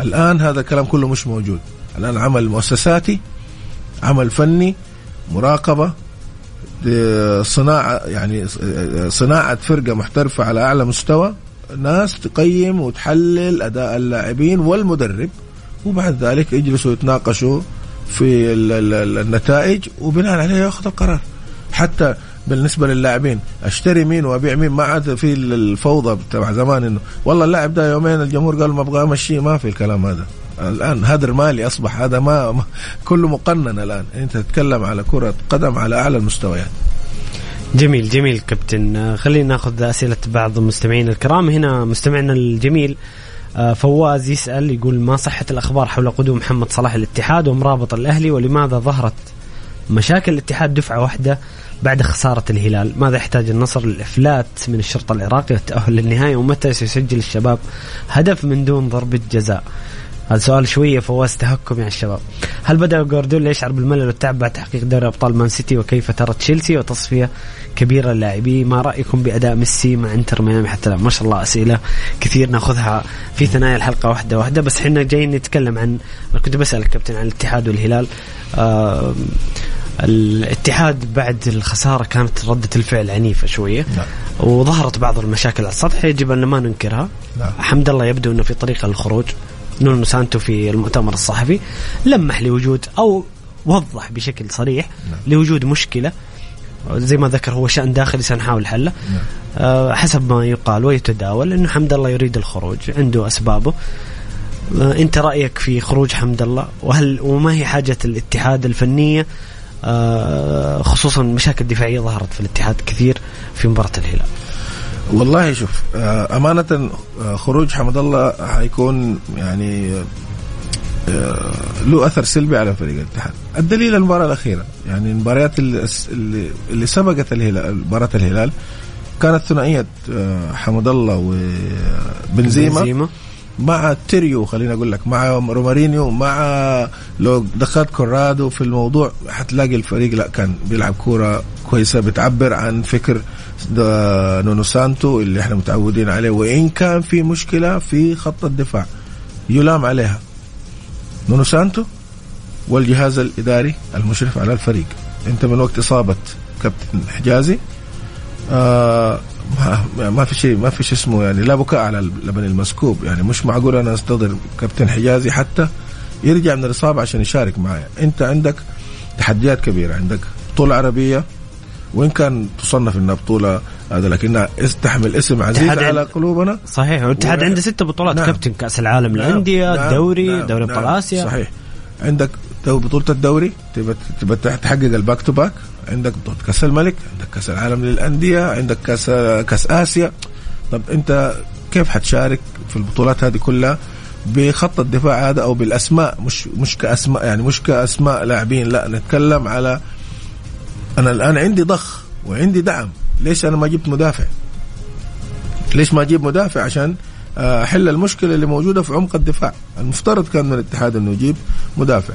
الآن هذا الكلام كله مش موجود. الآن عمل مؤسساتي عمل فني مراقبة آه، صناعه يعني آه، صناعة فرقة محترفة على أعلى مستوى. ناس تقيم وتحلل أداء اللاعبين والمدرب. وبعد ذلك يجلسوا يتناقشوا في ال- ال- ال- النتائج وبناء عليه ياخذ القرار. حتى بالنسبة للاعبين أشتري مين وأبيع مين؟ ما عاد في ال- الفوضى تبع زمان إنه والله اللاعب ده يومين الجمهور قال ما أبغى امشيه ما في الكلام هذا. الآن هدر مالي أصبح هذا ما, ما كله مقنن الآن. أنت تتكلم على كرة قدم على أعلى المستويات. جميل جميل كابتن. خلينا ناخذ أسئلة بعض المستمعين الكرام. هنا مستمعنا الجميل فواز يسأل يقول ما صحة الأخبار حول قدوم محمد صلاح الاتحاد ومرابط الأهلي ولماذا ظهرت مشاكل الاتحاد دفعة واحدة بعد خسارة الهلال؟ ماذا يحتاج النصر للإفلات من الشرطة العراقي والتاهل للنهائي؟ ومتى سيسجل الشباب هدف من دون ضربة جزاء؟ هذا سؤال شوية فواز تهكم يا الشباب هل بدأ جوارديولا يشعر بالملل والتعب بعد تحقيق دوري أبطال مان سيتي؟ وكيف ترى تشيلسي وتصفية كبيرة للاعبين؟ ما رأيكم بأداء ميسي مع إنتر ميامي؟ حتى الآن ما شاء الله أسئلة كثير نأخذها في ثنايا الحلقة واحدة واحدة. بس إحنا جايين نتكلم عن أنا كنت بسأل الكابتن عن الاتحاد والهلال. آه الاتحاد بعد الخسارة كانت ردة الفعل عنيفة شوية. نعم. وظهرت بعض المشاكل على السطح يجب أن ما ننكرها. نعم. حمد الله يبدو إنه في طريقة للخروج. نونو سانتو في المؤتمر الصحفي لمح لوجود أو وضح بشكل صريح نعم. لوجود مشكلة. زي ما ذكر هو شأن داخلي سنحاول حله. نعم. آه حسب ما يقال ويتداول إنه حمد الله يريد الخروج عنده أسبابه. آه أنت رأيك في خروج حمد الله؟ وهل وما هي حاجة الاتحاد الفنية؟ آه خصوصا مشاكل دفاعية ظهرت في الاتحاد كثير في مباراة الهلال. والله شوف آه، أمانة آه، خروج حمد الله حيكون يعني آه، له أثر سلبي على فريق الاتحاد. الدليل المباراة الأخيرة يعني المباريات اللي, اللي, سبقت الهلال مباراة الهلال كانت ثنائية آه، حمد الله وبنزيما بنزيما. مع تيريو خليني أقول لك مع رومارينيو مع لو دخلت كورادو في الموضوع حتلاقي الفريق لا كان بيلعب كورة كويسة بتعبر عن فكر نونو سانتو اللي إحنا متعودين عليه وإن كان في مشكلة في خط الدفاع يلام عليها. نونو سانتو والجهاز الإداري المشرف على الفريق. أنت من وقت إصابة كابتن حجازي آه ما, في شيء ما في شيء اسمه يعني لا بكاء على اللبن المسكوب. يعني مش معقول أنا استنتظر كابتن حجازي حتى يرجع من الإصابة عشان يشارك معايا. أنت عندك تحديات كبيرة. عندك بطوله عربية وإن كان تصنف إنها بطولة هذا لكنها تحمل اسم عزيز على قلوبنا. صحيح والاتحاد و- عنده ست بطولات نعم. كابتن كأس العالم نعم، للأندية نعم، الدوري نعم، دوري أبطال نعم، آسيا. صحيح. عندك بطولة الدوري تبى تحقق ال back to back عندك بطولة كأس الملك عندك كأس العالم للأندية عندك كأس كأس آسيا. طب أنت كيف حتشارك في البطولات هذه كلها؟ بخط الدفاع هذا أو بالأسماء مش مش كأسماء يعني مش كأسماء لاعبين لا نتكلم على أنا الآن عندي ضخ وعندي دعم. ليش أنا ما جبت مدافع؟ ليش ما أجيب مدافع؟ عشان آه، أحل المشكلة اللي موجودة في عمق الدفاع. المفترض كان من الاتحاد إنه يجيب مدافع.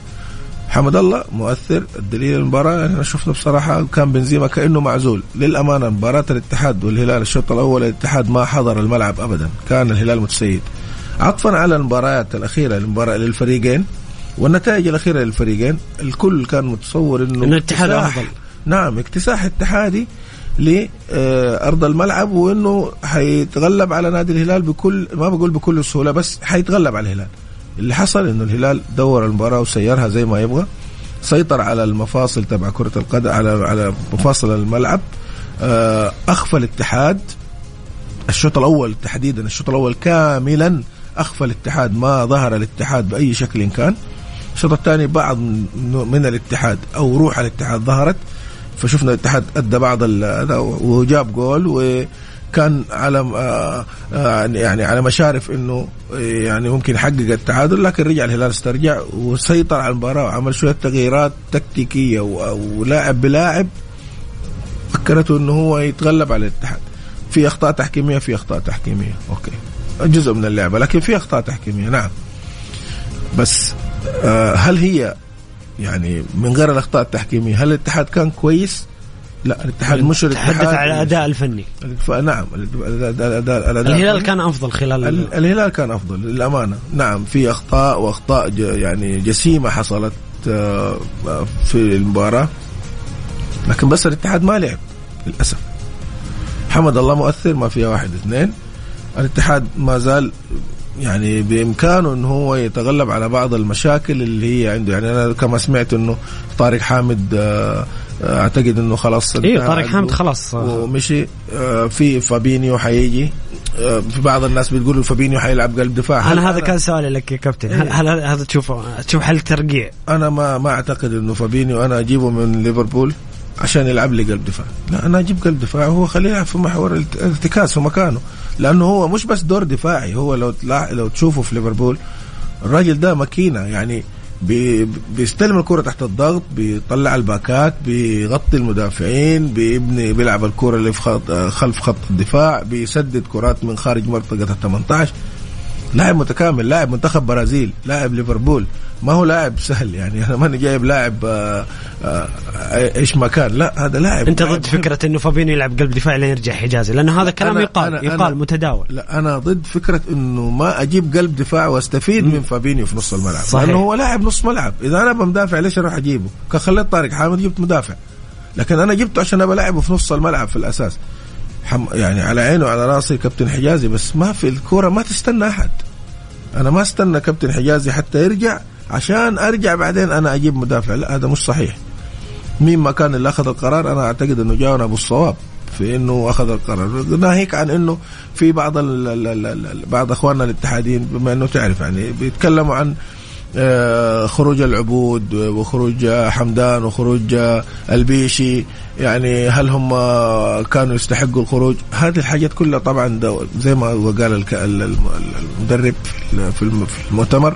حمد الله مؤثر الدليل المباراة إحنا شفنا بصراحة كان بنزيما كأنه معزول. للأمانة مباراة الاتحاد والهلال الشوط الأول الاتحاد ما حضر الملعب أبدا. كان الهلال متسيد. عطفا على المباريات الأخيرة المباراة للفريقين والنتائج الأخيرة للفريقين الكل كان متصور إنه إنه الاتحاد أفضل. نعم اكتساح اتحادي لأرض الملعب وإنه حيتغلب على نادي الهلال بكل ما بقول بكل سهولة بس حيتغلب على الهلال. اللي حصل إنه الهلال دور المباراة وسيرها زي ما يبغى سيطر على المفاصل تبع كرة القدم على على مفاصل الملعب. آه، أخفى الاتحاد الشوط الأول تحديدا الشوط الأول كاملا أخفى الاتحاد ما ظهر الاتحاد بأي شكل كان. الشوط الثاني بعض من الاتحاد أو روح الاتحاد ظهرت. فشفنا الاتحاد أدى بعض وجاب جول وكان على آه، آه، يعني على مشارف إنه يعني ممكن يحقق التعادل لكن رجع الهلال استرجع وسيطر على المباراة وعمل شوية تغييرات تكتيكية ولاعب بلاعب فكرته إنه هو يتغلب على الاتحاد. في أخطاء تحكيمية في أخطاء تحكيمية. أوكي. جزء من اللعبة لكن في أخطاء تحكيمية. نعم. بس آه هل هي يعني من غير الأخطاء التحكيمية. هل الاتحاد كان كويس؟ لا الاتحاد مش الاتحاد. تحدث على الاداء الفني. نعم الاداء الهلال كان أفضل خلال الهلال كان أفضل للأمانة. نعم في أخطاء وأخطاء يعني جسيمة حصلت آه، في المباراة. لكن بس الاتحاد ما لعب للأسف. حمد الله مؤثر ما فيها واحد اثنين. الاتحاد ما زال يعني بإمكانه إنه هو يتغلب على بعض المشاكل اللي هي عنده. يعني أنا كما سمعت إنه طارق حامد آه، آه، أعتقد إنه خلاص أيوه طارق حامد خلاص. ومشي آه، في فابينيو حيجي. في بعض الناس بتقول فابينيو حيلعب قلب دفاع. أنا هذا كان سؤالي لك يا كابتن. هل, هل هذا تشوفه تشوف حل ترقيع؟ أنا ما ما أعتقد إنه فابينيو أنا أجيبه من ليفربول عشان يلعب لي قلب دفاع. لا أنا أجيب قلب دفاع هو خليه يلعب في محور الارتكاز في مكانه. لأنه هو مش بس دور دفاعي هو لو لو تشوفه في ليفربول الراجل ده ماكينة يعني بي بيستلم الكرة تحت الضغط بيطلع ال backات بيغطي المدافعين بيبني بيلعب الكرة اللي في خط خلف خط الدفاع بيسدد كرات من خارج منطقة ال 18 لاعب متكامل لاعب منتخب برازيل لاعب ليفربول. ما هو لاعب سهل يعني أنا ماني جايب لاعب آه، آه، إيش ما كان. لا هذا لاعب أنت ضد فكرة إنه فابينو يلعب قلب دفاع لين يرجع حجازي؟ لأنه هذا كلام أنا يقال أنا يقال أنا متداول. لا أنا ضد فكرة إنه ما أجيب قلب دفاع وأستفيد من فابينيو في نص الملعب. صحيح. لأنه هو لاعب نص ملعب. إذا أنا بمدافع ليش أروح أجيبه؟ كان خليت طارق حامد جبت مدافع. لكن أنا جبته عشان ابى ألعبه في نص الملعب في الأساس. حم يعني على عيني وعلى راسي كابتن حجازي بس ما في الكورة ما تستنى أحد. أنا ما استنى كابتن حجازي حتى يرجع عشان أرجع بعدين أنا أجيب مدافع. لا هذا مش صحيح. مين ما كان اللي أخذ القرار أنا أعتقد إنه جاونا بالصواب في إنه أخذ القرار. ناهيك عن إنه في بعض ال بعض أخواننا الاتحاديين بما إنه تعرف يعني بيتكلموا عن خروج العبود وخروج حمدان وخروج البيشي يعني هل هم كانوا يستحقوا الخروج؟ هذه الحاجات كلها طبعا زي ما قال المدرب في المؤتمر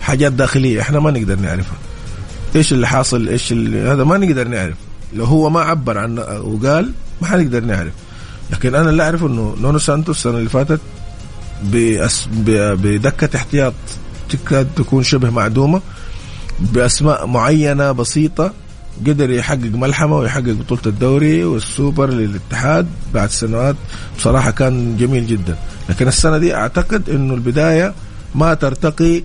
حاجات داخلية إحنا ما نقدر نعرفها. إيش اللي حاصل؟ إيش اللي هذا ما نقدر نعرف. لو هو ما عبر عن وقال ما حنقدر نعرف. لكن أنا اللي اعرف إنه نونو سانتوس السنة اللي فاتت. بدكة احتياط تكاد تكون شبه معدومة بأسماء معينة بسيطة قدر يحقق ملحمة ويحقق بطولة الدوري والسوبر للاتحاد بعد سنوات بصراحة كان جميل جدا. لكن السنة دي أعتقد إنه البداية ما ترتقي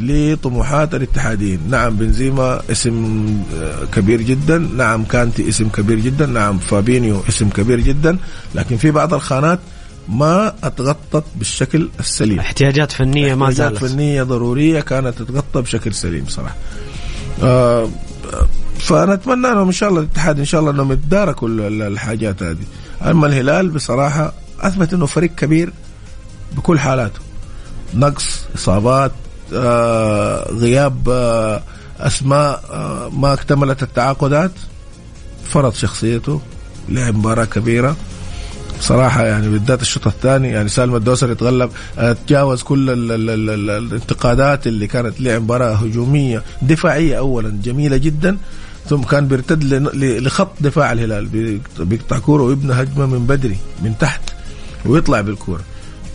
لطموحات الاتحادين نعم بنزيما اسم آه، كبير جدا. نعم كانتي اسم كبير جدا. نعم فابينيو اسم كبير جدا. لكن في بعض الخانات ما أتغطت بالشكل السليم. احتياجات فنية ما زالت. احتياجات فنية ضرورية كانت تتغطى بشكل سليم صراحة. آه فنتمنى لهم إن شاء الله الاتحاد إن شاء الله إنهم يتداركوا الحاجات هذه. أما الهلال بصراحة أثبت إنه فريق كبير بكل حالاته. نقص إصابات آه غياب آه أسماء آه ما اكتملت التعاقدات. فرض شخصيته لعب مباراة كبيرة. صراحة يعني بالذات الشوط الثاني يعني سالم الدوسري تغلب آه، تجاوز كل ال ال ال ال الانتقادات اللي كانت لعب مباراه هجومية دفاعية اولا جميلة جدا ثم كان بيرتد لخط دفاع الهلال بيقطع كورة ويبنى هجمة من بدري من تحت ويطلع بالكورة.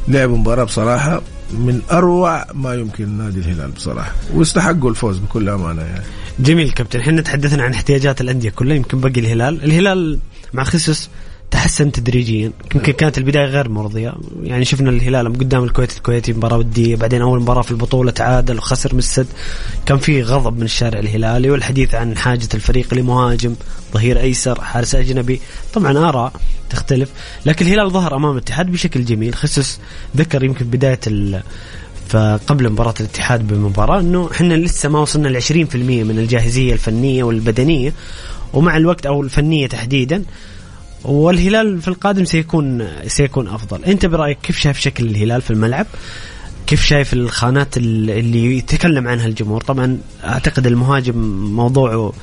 لعب مباراة بصراحة من أروع ما يمكن نادي الهلال بصراحة واستحقوا الفوز بكل أمانة يعني. جميل كابتن إحنا تحدثنا عن احتياجات الأندية كلها يمكن بقي الهلال. الهلال مع خصوص تحسن تدريجيا. يمكن كانت البداية غير مرضية. يعني شفنا الهلال قدام الكويت الكويتي مباراة ودية بعدين أول مباراة في البطولة تعادل وخسر من السد. كان في غضب من الشارع الهلالي والحديث عن حاجة الفريق لمهاجم ظهير أيسر حارس أجنبي. طبعا آراء تختلف لكن الهلال ظهر أمام الاتحاد بشكل جميل. خصوص ذكر يمكن بداية فقبل مباراة الاتحاد بمباراة إنه إحنا لسه ما وصلنا ل 20% من الجاهزية الفنية والبدنية ومع الوقت أو الفنية تحديدا والهلال في القادم سيكون سيكون أفضل. أنت برأيك كيف شايف شكل الهلال في الملعب؟ كيف شايف الخانات اللي يتكلم عنها الجمهور؟ طبعا أعتقد المهاجم موضوعه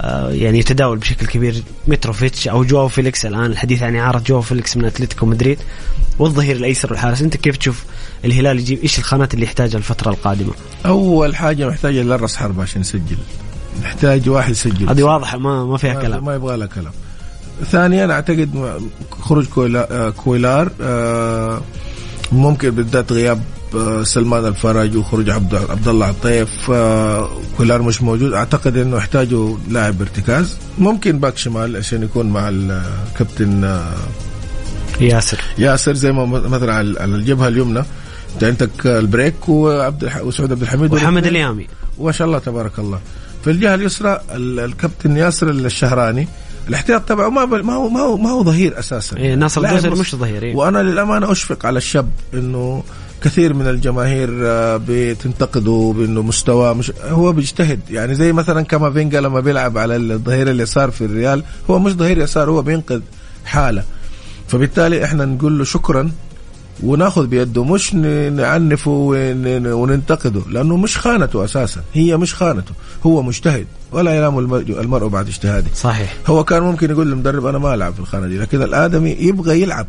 آه، يعني يتداول بشكل كبير. متروفيتش أو جواو فيليكس الآن الحديث عن اعاره جواو فيليكس من أتلتيكو مدريد. والظهير الأيسر والحارس أنت كيف تشوف الهلال يجيب؟ إيش الخانات اللي يحتاجها الفترة القادمة؟ أول حاجة محتاج لراس حربة عشان يسجل. نحتاج واحد يسجل. هذه واضحة ما ما فيها كلام. ما يبغى لها كلام. ثانيا أعتقد خروج كويلا- كويلار آه، ممكن بالذات غياب آه، سلمان الفرج وخروج عبد عبد الله عطيف آه، كويلار مش موجود. أعتقد إنه يحتاجوا لاعب ارتكاز ممكن back شمال عشان يكون مع الكابتن ياسر. ياسر زي ما مثلا على الجبهة اليمنى. أنت عندك البريك وعبد الح... وسعود عبد الحميد وحمد اليامي. ما شاء الله تبارك الله. في الجهة اليسرى ال- الكابتن ياسر الشهراني. الاحتياط تبعه ما ما هو ما هو ما هو ظهير أساسا إيه ناصر الدوسري. مش ظهير إيه. وأنا للأمانة أشفق على الشاب إنه كثير من الجماهير آه، بتنتقده بإنه مستواه مش هو بيجتهد يعني زي مثلا كامافينجا لما بيلعب على الظهير اليسار في الريال هو مش ظهير يسار هو بينقذ حالة فبالتالي إحنا نقول له شكرا وناخذ بيده مش نعنفه ون- وننتقده لأنه مش خانته أساسا هي مش خانته هو مجتهد ولا ينام المرء المرء بعد اجتهاده. صحيح. هو كان ممكن يقول للمدرب أنا ما ألعب في الخانة دي. لكن الآدمي يبغى يلعب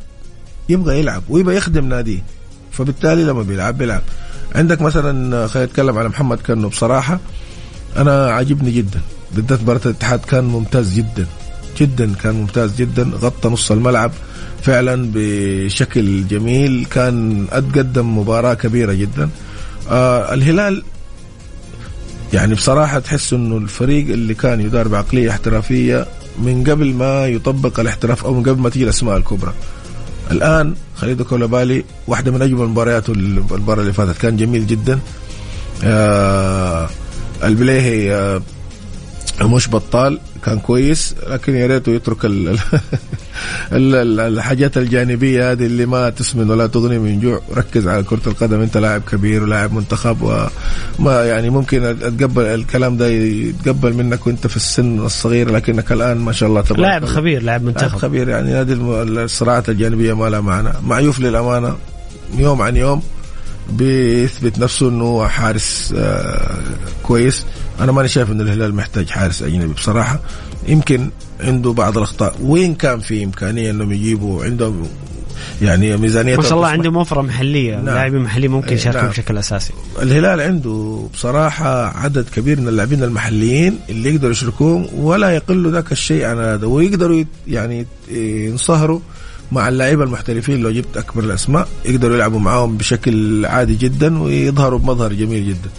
يبغى يلعب ويبغى يخدم ناديه. فبالتالي لما بيلعب بيلعب. عندك مثلا خلينا نتكلم على محمد كنو. بصراحة أنا عاجبني جدا. بالذات مباراة الاتحاد كان ممتاز جدا جدا كان ممتاز جدا. غطى نص الملعب. فعلا بشكل جميل كان قدم مباراة كبيرة جدا آه الهلال يعني بصراحة تحس إنه الفريق اللي كان يدار بعقلية احترافية من قبل ما يطبق الاحتراف أو من قبل ما تيجي الأسماء الكبرى. الآن خليل كولابالي واحدة من أجمل مبارياته المباراة اللي فاتت كان جميل جدا. آه البليهي آه مش بطال كان كويس لكن يا ريته يترك ال ال ال الحاجات الجانبية هذه اللي ما تسمن ولا تغني من جوع. ركز على كرة القدم أنت لاعب كبير ولاعب منتخب وما يعني ممكن أتقبل الكلام ده يتقبل منك وأنت في السن الصغير لكنك الآن ما شاء الله تبارك لاعب. خبير لاعب لاعب منتخب. خبير يعني هذه الصراعات الجانبية ما لها معنى. معيوف للأمانة يوم عن يوم بيثبت نفسه إنه حارس آه كويس. أنا ماني شايف إن الهلال محتاج حارس أجنبي بصراحة. يمكن عنده بعض الأخطاء. وين كان في إمكانية إنهم يجيبوا عندهم يعني ميزانية ما شاء الله. عندهم وفره محلية. نعم. لاعبين محليين ممكن إيه، يشاركوا نعم. بشكل أساسي. الهلال عنده بصراحة عدد كبير من اللاعبين المحليين اللي يقدروا يشاركوهم ولا يقل ذاك الشيء عن هذا. ويقدروا يعني ينصهروا مع اللعيبة المحترفين. لو جبت أكبر الأسماء يقدروا يلعبوا معاهم بشكل عادي جدا ويظهروا بمظهر جميل جدا.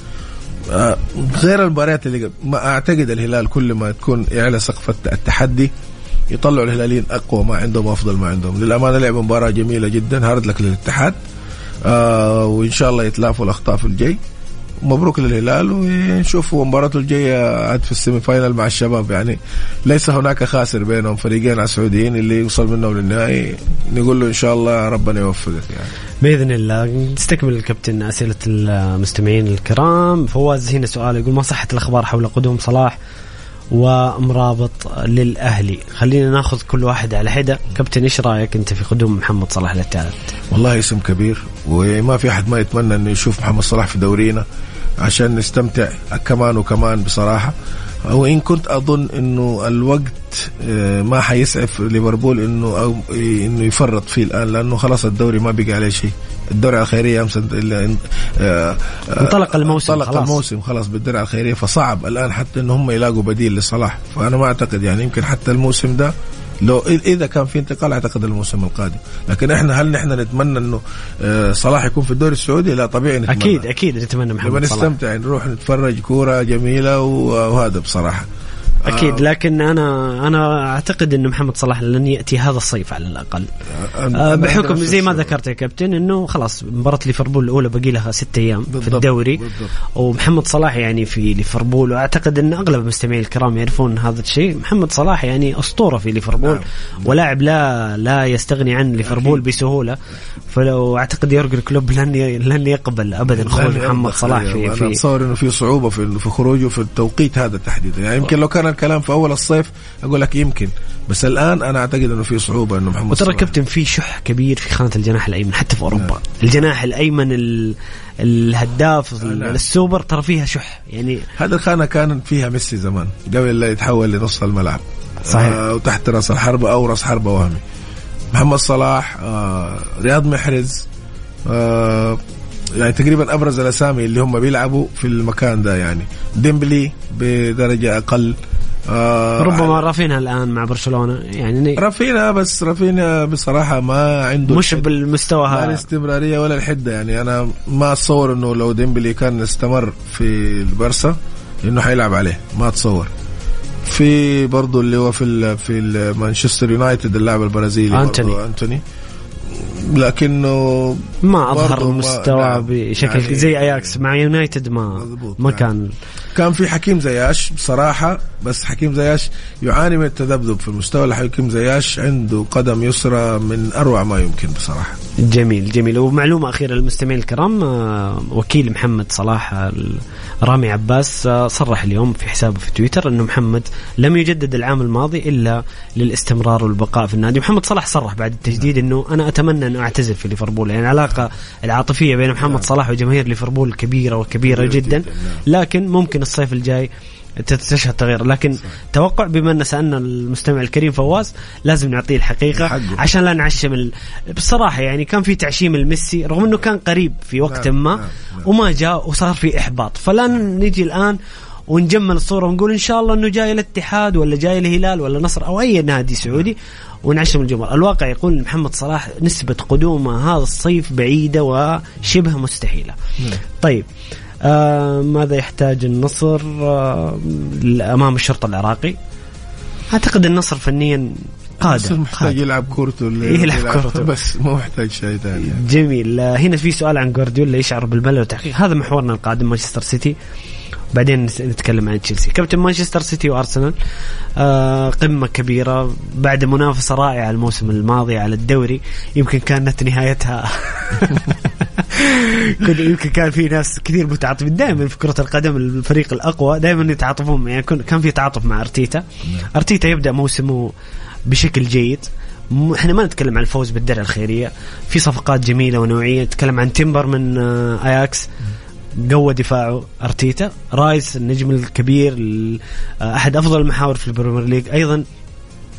غير المباريات اللي قبل. ما أعتقد الهلال كل ما تكون يعلى سقف الت- التحدي يطلعوا الهلاليين أقوى ما عندهم وأفضل ما عندهم. للأمانة لعبوا مباراة جميلة جدا hard luck للاتحاد آه وإن شاء الله يتلافوا الاخطاء في الجاي. مبروك للهلال ونشوف مباراته الجاية عاد في ال semi-final مع الشباب. يعني ليس هناك خاسر بينهم فريقين على السعوديين اللي يوصل منهم للنهائي. نقول له إن شاء الله ربنا يوفقك يعني بإذن الله. نستكمل الكابتن أسئلة المستمعين الكرام. فواز هنا سؤال يقول ما صحة الأخبار حول قدوم صلاح ومرابط للأهلي؟ خلينا ناخذ كل واحد على حدة. كابتن إيش رأيك أنت في قدوم محمد صلاح للاتحاد والله اسم كبير وما في أحد ما يتمنى إنه يشوف محمد صلاح في دورينا. عشان نستمتع كمان وكمان بصراحة. وان كنت أظن إنه الوقت آه، ما حيسعف ليفربول إنه أو إنه يفرط فيه الآن لأنه خلاص الدوري ما بقى عليه شيء. الدرع الخيرية أمس آه، آه، انطلق الموسم انطلق خلاص. الموسم خلاص بالدرع الخيرية فصعب الآن حتى إن هم يلاقوا بديل لصلاح. فأنا ما أعتقد يعني يمكن حتى الموسم ده لو إذا كان في انتقال أعتقد الموسم القادم. لكن إحنا هل نحن نتمنى إنه آه، صلاح يكون في الدوري السعودي؟ لا طبيعي نتمنى. أكيد أكيد نتمنى محمد صلاح. نستمتع نروح نتفرج كورة جميلة وهذا بصراحة. أكيد لكن أنا أنا أعتقد إن محمد صلاح لن يأتي هذا الصيف على الأقل آه، أنا بحكم زي ما. ذكرت يا كابتن إنه خلاص مباراة ليفربول الأولى باقي لها ست أيام في بالضبط، الدوري بالضبط. ومحمد صلاح يعني في ليفربول وأعتقد إن أغلب المستمعين الكرام يعرفون هذا الشيء محمد صلاح يعني أسطورة في ليفربول نعم. ولاعب لا لا يستغني عن ليفربول بسهولة فلو أعتقد يورجن كلوب لن لن يقبل ابدا خروج محمد صلاح في خليه. أنا في أتصور إنه في صعوبة في في خروجه في التوقيت هذا تحديدا يعني يمكن لو كان الكلام في أول الصيف أقول لك يمكن. بس الآن أنا أعتقد إنه في صعوبة إنه محمد وترى كابتن في شح كبير في خانة الجناح الأيمن حتى في أوروبا. الجناح الأيمن ال- الهداف نعم. السوبر ترى فيها شح. يعني هذه الخانة كانت فيها ميسي زمان قبل لا يتحول لنص الملعب. صحيح. آه وتحت رأس الحربة أو رأس حربة وهمي محمد صلاح آه رياض محرز آه يعني تقريبا أبرز الأسامي اللي هم بيلعبوا في المكان ده يعني. ديمبلي بدرجة أقل. آه ربما رافينها الآن مع برشلونة. يعني رافينا بس رافينا بصراحة ما عنده مش بالمستوى هذا. الاستمرارية ولا الحدة. يعني أنا ما أتصور إنه لو ديمبلي كان استمر في البرسا إنه حيلعب عليه. ما أتصور. في برضه اللي هو في ال في مانشستر يونايتد اللاعب البرازيلي أنتوني. برضو أنتوني. لكنه ما أظهر المستوى نعم. بشكل يعني- زي اياكس مع يونايتد ما مضبوط، ما نعم. كان. كان في حكيم زياش بصراحة بس حكيم زياش يعاني من التذبذب في المستوى. اللي حكيم زياش عنده قدم يسرى من أروع ما يمكن بصراحة. جميل جميل. ومعلومة أخيرة للمستمعين الكرام آه، وكيل محمد صلاح آه، رامي عباس آه، صرح اليوم في حسابه في تويتر أنه محمد لم يجدد العام الماضي إلا للاستمرار والبقاء في النادي. محمد صلاح صرح بعد التجديد أنه أنا أتمنى أنه أعتزل في ليفربول يعني العلاقة العاطفية بين محمد صلاح وجماهير ليفربول كبيرة وكبيرة كبيرة جدا. جداً، لكن ممكن الصيف الجاي تشهد تغيير. لكن توقع بما أن سألنا المستمع الكريم فواز لازم نعطيه الحقيقة حقه. عشان لا نعشم ال... بصراحة يعني كان في تعشيم الميسي رغم إنه كان قريب في وقت نعم، ما نعم، نعم. وما جاء وصار في إحباط. فلا نجي الآن ونجمل الصورة ونقول إن شاء الله إنه جاي الاتحاد ولا جاي الهلال ولا نصر أو أي نادي سعودي. ونعشم الجمهور. الواقع يقول محمد صلاح نسبة قدومه هذا الصيف بعيدة وشبه مستحيلة. طيب آه ماذا يحتاج النصر آه أمام الشرطة العراقي؟ أعتقد النصر فنيا قادر محتاج قادر. يلعب كورته اللي يلعب كورته. بس مو محتاج شيء ثاني. جميل. آه، هنا في سؤال عن جوارديولا يشعر بالملل والتحقيق هذا محورنا القادم مانشستر سيتي. بعدين نتكلم عن تشيلسي. كابتن مانشستر سيتي وأرسنال آه قمة كبيرة بعد منافسة رائعة الموسم الماضي على الدوري يمكن كانت نهايتها. يمكن كان في ناس كثير متعاطفين. دائما في كرة القدم الفريق الأقوى دائما يتعاطفون يعني كان في تعاطف مع أرتيتا. أرتيتا يبدأ موسمه بشكل جيد. إحنا ما نتكلم عن الفوز بالدرع الخيرية. في صفقات جميلة ونوعية. نتكلم عن تيمبر من آه، أياكس. قوى دفاعه أرتيتا. رايس النجم الكبير ال- آه، أحد أفضل المحاور في ال Premier League. أيضا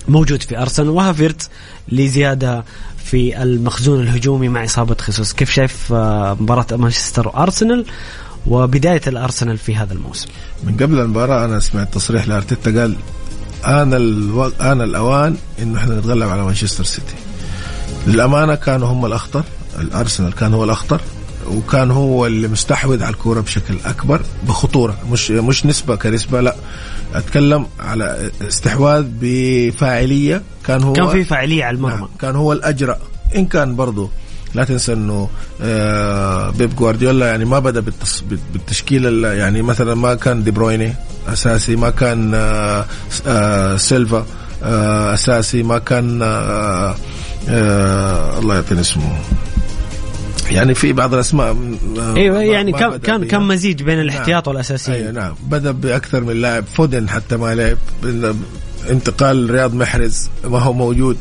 موجود في أرسنال وهافيرتز لزيادة في المخزون الهجومي مع إصابة خيسوس كيف شايف آه، مباراة مانشستر وأرسنال وبداية الأرسنال في هذا الموسم؟ من قبل المباراة أنا سمعت تصريح لأرتيتا قال أنا ألو... أنا الأوان إنه إحنا نتغلب على مانشستر سيتي. للأمانة كانوا هم الأخطر الأرسنال كان هو الأخطر. وكان هو اللي مستحوذ على الكورة بشكل أكبر بخطورة مش مش نسبة كنسبة لا. أتكلم على استحواذ بفاعلية كان هو كان في فاعلية على المرمى. نعم كان هو الأجرأ. إن كان برضه لا تنسى إنه آه بيب جوارديولا يعني ما بدأ. بالتشكيله ال- يعني مثلا ما كان دي برويني أساسي ما كان آه آه سيلفا أساسي ما كان الله يعطيني اسمه. يعني في بعض الأسماء إيوه ما- يعني ما كان كان. كان مزيج بين الاحتياط أيوه والاساسيين نعم. بدأ بأكثر من لاعب. فودن حتى ما لعب. انتقال رياض محرز ما هو موجود.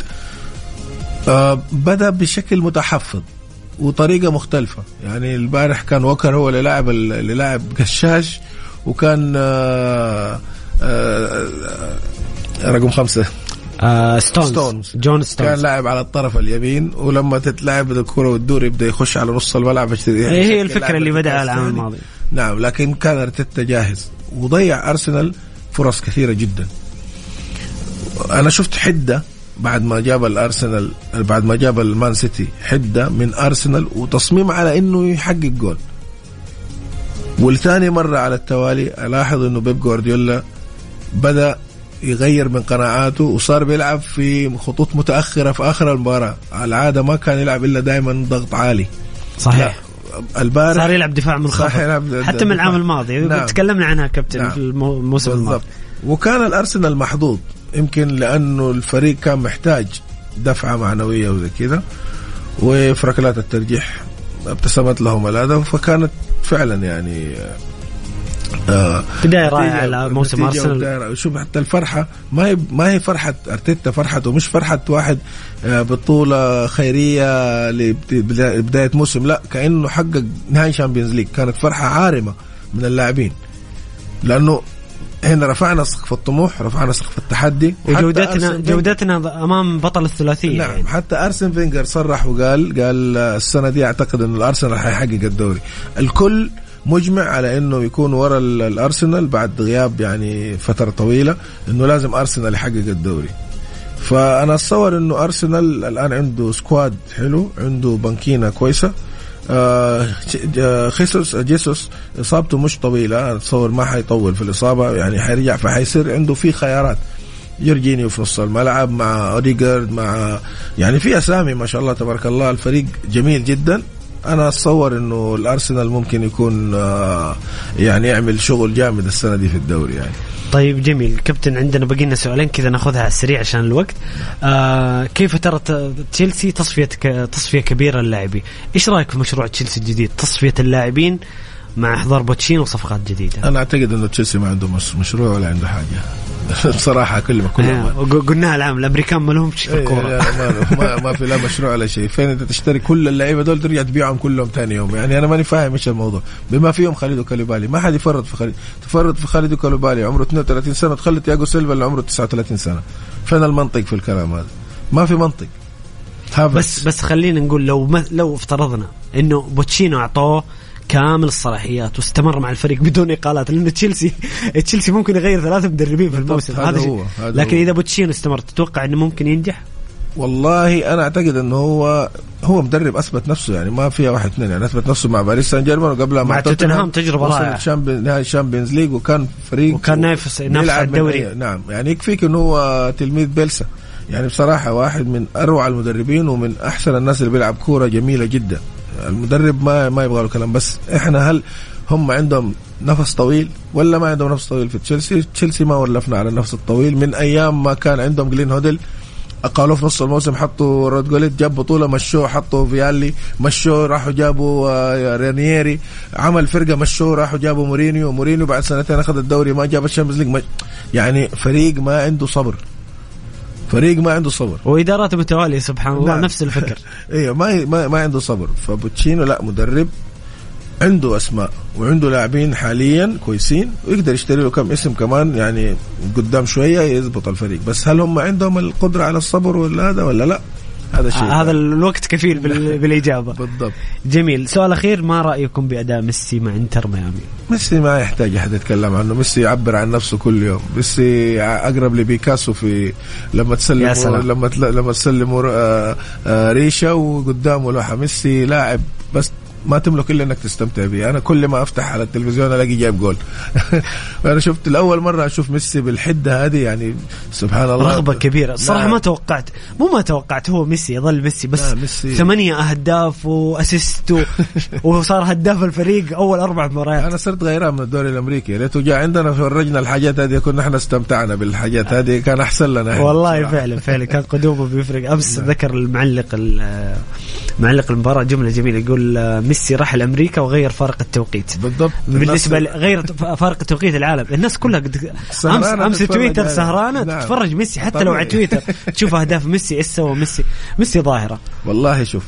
آه بدأ بشكل متحفظ وطريقة مختلفة. يعني البارح كان وكر هو اللي لاعب اللي لاعب قشاش وكان آه آه آه رقم خمسة. آه ستونز. ستونز. جون كان ستونز لاعب على الطرف اليمين ولما تتلعب الكره والدور يبدأ يخش على نص الملعب عشان هي هي يشكل الفكرة اللي بدأها العام. الماضي نعم لكن كان أرتيتا جاهز وضيع أرسنال فرص كثيرة جدا أنا شفت حدة بعد ما جاب الأرسنال بعد ما جاب المان سيتي حدة من أرسنال وتصميم على إنه يحقق جول والثاني مرة على التوالي ألاحظ إنه بيب جوارديولا بدأ يغير من قناعاته وصار بيلعب في خطوط متأخرة في آخر المباراة. العادة ما كان يلعب إلا دائما ضغط عالي. صحيح. البارح صار يلعب دفاع منخفض حتى من العام الماضي. نعم. تكلمنا عنها كابتن نعم. في المو- الموسم بالضبط. الماضي وكان الأرسنال محظوظ يمكن لأنه الفريق كان محتاج دفعة معنوية وزي كذا وفي ركلات الترجيح ابتسمت لهم الهدف فكانت فعلا يعني آه بداية رائعة على موسم ارسنال شوف حتى الفرحة ما هي ما هي فرحة أرتيتا فرحته مش فرحة واحد آه، بطولة خيرية لبداية موسم. لا كأنه حقق نهائي Champions League كانت فرحة عارمة من اللاعبين. لأنه هنا رفعنا سقف الطموح رفعنا سقف التحدي. وجودتنا جودتنا أمام بطل الثلاثية. نعم يعني. حتى أرسن فينجر صرح وقال قال السنة دي أعتقد انه الأرسنال حيحقق الدوري. الكل مجمع على إنه يكون ورا الأرسنال بعد غياب يعني فترة طويلة إنه لازم أرسنال يحقق الدوري. فأنا أتصور إنه أرسنال الآن عنده squad حلو عنده بنكينة كويسة. آه خيسوس جيسوس إصابته مش طويلة أتصور ما حيطول في الإصابة يعني حيرجع فحيصير عنده في خيارات. جورجينيو في نص الملعب مع أوديجارد مع يعني في أسامي ما شاء الله تبارك الله الفريق جميل جدا. أنا أتصور إنه الأرسنال ممكن يكون آه، يعني يعمل شغل جامد السنة دي في الدوري يعني. طيب جميل. كابتن عندنا باقي لنا سؤالين كذا ناخذها على السريع عشان الوقت. آه كيف ترى تشيلسي تصفية تصفية كبيرة للاعبين؟ إيش رأيك في مشروع تشيلسي الجديد؟ تصفية اللاعبين مع إحضار بوتشينو وصفقات جديدة. أنا أعتقد إنه تشيلسي ما عنده مشروع ولا عنده حاجة. بصراحة اكلمك كلها قلناها العام الأمريكان ما لهمش في الكورة. ما, ما, ما في لا مشروع ولا شيء. فين أنت تشتري كل اللعيبة دول ترجع تبيعهم كلهم ثاني يوم؟ يعني أنا ماني فاهم إيش الموضوع. بما فيهم خاليدو كوليبالي ما حد يفرط في خاليدو تفرط في خاليدو كوليبالي عمره 32 سنة تخلي تياجو سيلفا اللي عمره 39 سنة. فين المنطق في الكلام هذا؟ ما في منطق. بس بس خلينا نقول لو لو افترضنا إنه بوتشينو أعطوه كامل الصلاحيات واستمر مع الفريق بدون إقالات لأنه تشيلسي تشيلسي ممكن يغير ثلاثة مدربين في الموسم هذا هو هذا لكن هو. إذا بوتشينو استمر تتوقع إنه ممكن ينجح؟ والله أنا أعتقد إنه هو هو مدرب أثبت نفسه يعني ما فيها واحد اثنين يعني أثبت نفسه مع باريس سان جيرمان وقبلها مع, مع توتنهام تجربة رائعة. نهائي ال Champions League وكان فريق وكان نافس نافس على الدوري. نعم يعني يكفيك إنه هو تلميذ بيلسا. يعني بصراحة واحد من أروع المدربين ومن أحسن الناس اللي بيلعب كورة جميلة جدا. المدرب ما ما يبغى له كلام بس إحنا هل هم عندهم نفس طويل ولا ما عندهم نفس طويل في تشيلسي؟ تشيلسي ما ولفنا على النفس الطويل. من أيام ما كان عندهم جلين هودل قالوا في نص الموسم حطوا رود جوليت جاب بطولة مشوه حطوا فيالي مشوه راحوا جابوا آه، رانييري عمل فرقة مشوه راحوا جابوا مورينيو مورينيو بعد سنتين أخذ الدوري ما جاب ال Champions League يعني فريق ما عنده صبر. فريق ما عنده صبر. وادارات متواليه سبحان الله نعم. نفس الفكر. أيوه ما ما, ما عنده صبر. فبوتشينو لا مدرب عنده أسماء وعنده لاعبين حاليا كويسين ويقدر يشتري له كم اسم كمان يعني قدام شوية يضبط الفريق. بس هل هم عندهم القدرة على الصبر ولا هذا ولا لا؟ هذا شيء. هذا الوقت كفيل بالإجابة. بالضبط. جميل. سؤال أخير ما رأيكم بأداء ميسي مع إنتر ميامي؟ ميسي ما يحتاج أحد يتكلم عنه. ميسي يعبر عن نفسه كل يوم. ميسي أقرب لبيكاسو في لما تسلم لما لما تسلموا آه، آه، ريشه وقدامه لوحة. ميسي لاعب بس ما تملك إلا إنك تستمتع به أنا كل ما أفتح على التلفزيون ألاقي جايب جول. أنا شفت لأول مرة أشوف ميسي بالحدة هذه يعني سبحان الله. رغبة كبيرة. الصراحه ما توقعت. مو ما توقعت هو ميسي يظل ميسي بس ميسي. ثمانية أهداف وأسيست وصار هداف الفريق أول أربع مباريات. أنا صرت غيران من الدوري الأمريكي. ريته جاء عندنا فرجنا الحاجات هذه كنا إحنا استمتعنا بالحاجات هذه. كان أحسن لنا والله. فعلا فعلا. كان قدومه بيفرق. أمس نعم. ذكر المعلق معلق المباراة جملة جميلة يقول ميسي راح لأمريكا وغير فارق التوقيت. بالضبط. بالنسبة غير فارق التوقيت العالم. الناس كلها قد امس أمس تويتر سهرانة نعم. تتفرج ميسي. حتى طبيعي. لو على تويتر تشوف أهداف ميسي إيش سوى ميسي؟ ميسي ظاهرة. والله شوف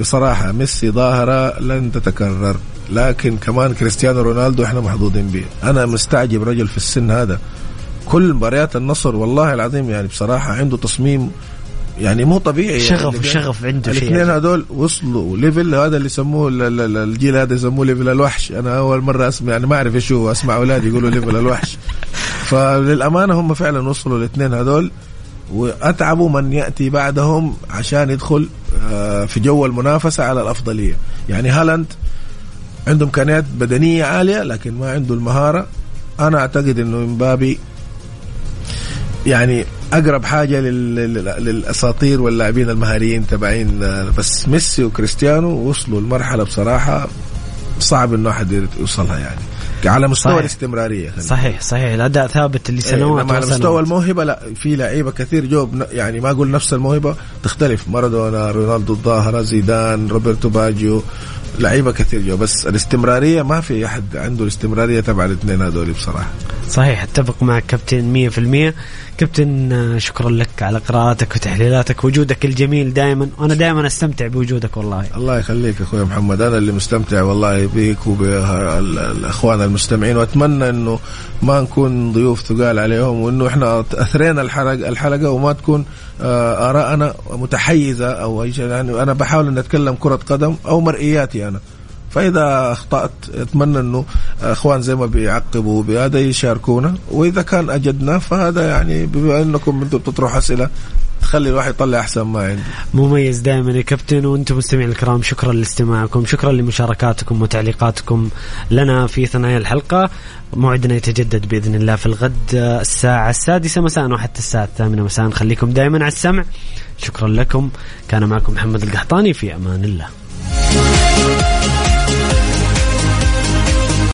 بصراحة ميسي ظاهرة لن تتكرر لكن كمان كريستيانو رونالدو إحنا محظوظين به أنا مستعجب رجل في السن هذا. كل مباريات النصر والله العظيم يعني بصراحة عنده تصميم يعني مو طبيعي شغف يعني شغف عنده الاثنين هذول وصلوا level هذا اللي يسموه الجيل هذا يسموه level الوحش. أنا أول مرة اسمع يعني ما أعرف إيش هو أسمع أولادي يقولوا level الوحش. فللأمانة هم فعلا وصلوا الاثنين هذول واتعبوا من يأتي بعدهم عشان يدخل آه، في جو المنافسة على الأفضلية. يعني هالاند عنده امكانيات بدنية عالية لكن ما عنده المهارة. أنا أعتقد إنه مبابي يعني أقرب حاجة للأساطير واللاعبين المهاريين تبعين بس ميسي وكريستيانو وصلوا لمرحلة بصراحة صعب إنه أحد يوصلها يعني. على مستوى صحيح. الاستمرارية خلينا. صحيح صحيح. الاداء ثابت إيه، لسنوات إنما على مستوى. الموهبة لا في لعيبة كثير جو يعني ما أقول نفس الموهبة تختلف. مارادونا رونالدو الظاهرة زيدان روبرتو باجيو لعيبة كثير جو بس الاستمرارية ما في أحد عنده الاستمرارية تبع الاثنين هذول بصراحة. صحيح أتفق معك كابتن 100% كابتن آه، شكرا لك على قراءاتك وتحليلاتك. وجودك الجميل دائما وأنا دائما أستمتع بوجودك والله. الله يخليك أخوي محمد. أنا اللي مستمتع والله بيك وبالأخوان المستمعين. وأتمنى إنه ما نكون ضيوف ثقال عليهم وإنه إحنا أثرينا الحلقة الحلقة وما تكون آه، ارائنا متحيزة أو يعني أنا بحاول ان أتكلم كرة قدم أو مرئياتي أنا. فإذا أخطأت أتمنى إنه أخوان زي ما بيعقبوا بهذا يشاركونا. وإذا كان أجدنا فهذا يعني بما إنكم أنتم بتطرحوا أسئلة تخلي الواحد يطلع أحسن ما عنده. مميز دائما يا كابتن وأنتم مستمعين الكرام شكرا لاستماعكم شكرا لمشاركاتكم وتعليقاتكم لنا في ثنايا الحلقة. موعدنا يتجدد بإذن الله في الغد الساعة السادسة مساء وحتى الساعة الثامنة مساء. خليكم دائما على السمع. شكرا لكم. كان معكم محمد القحطاني في أمان الله.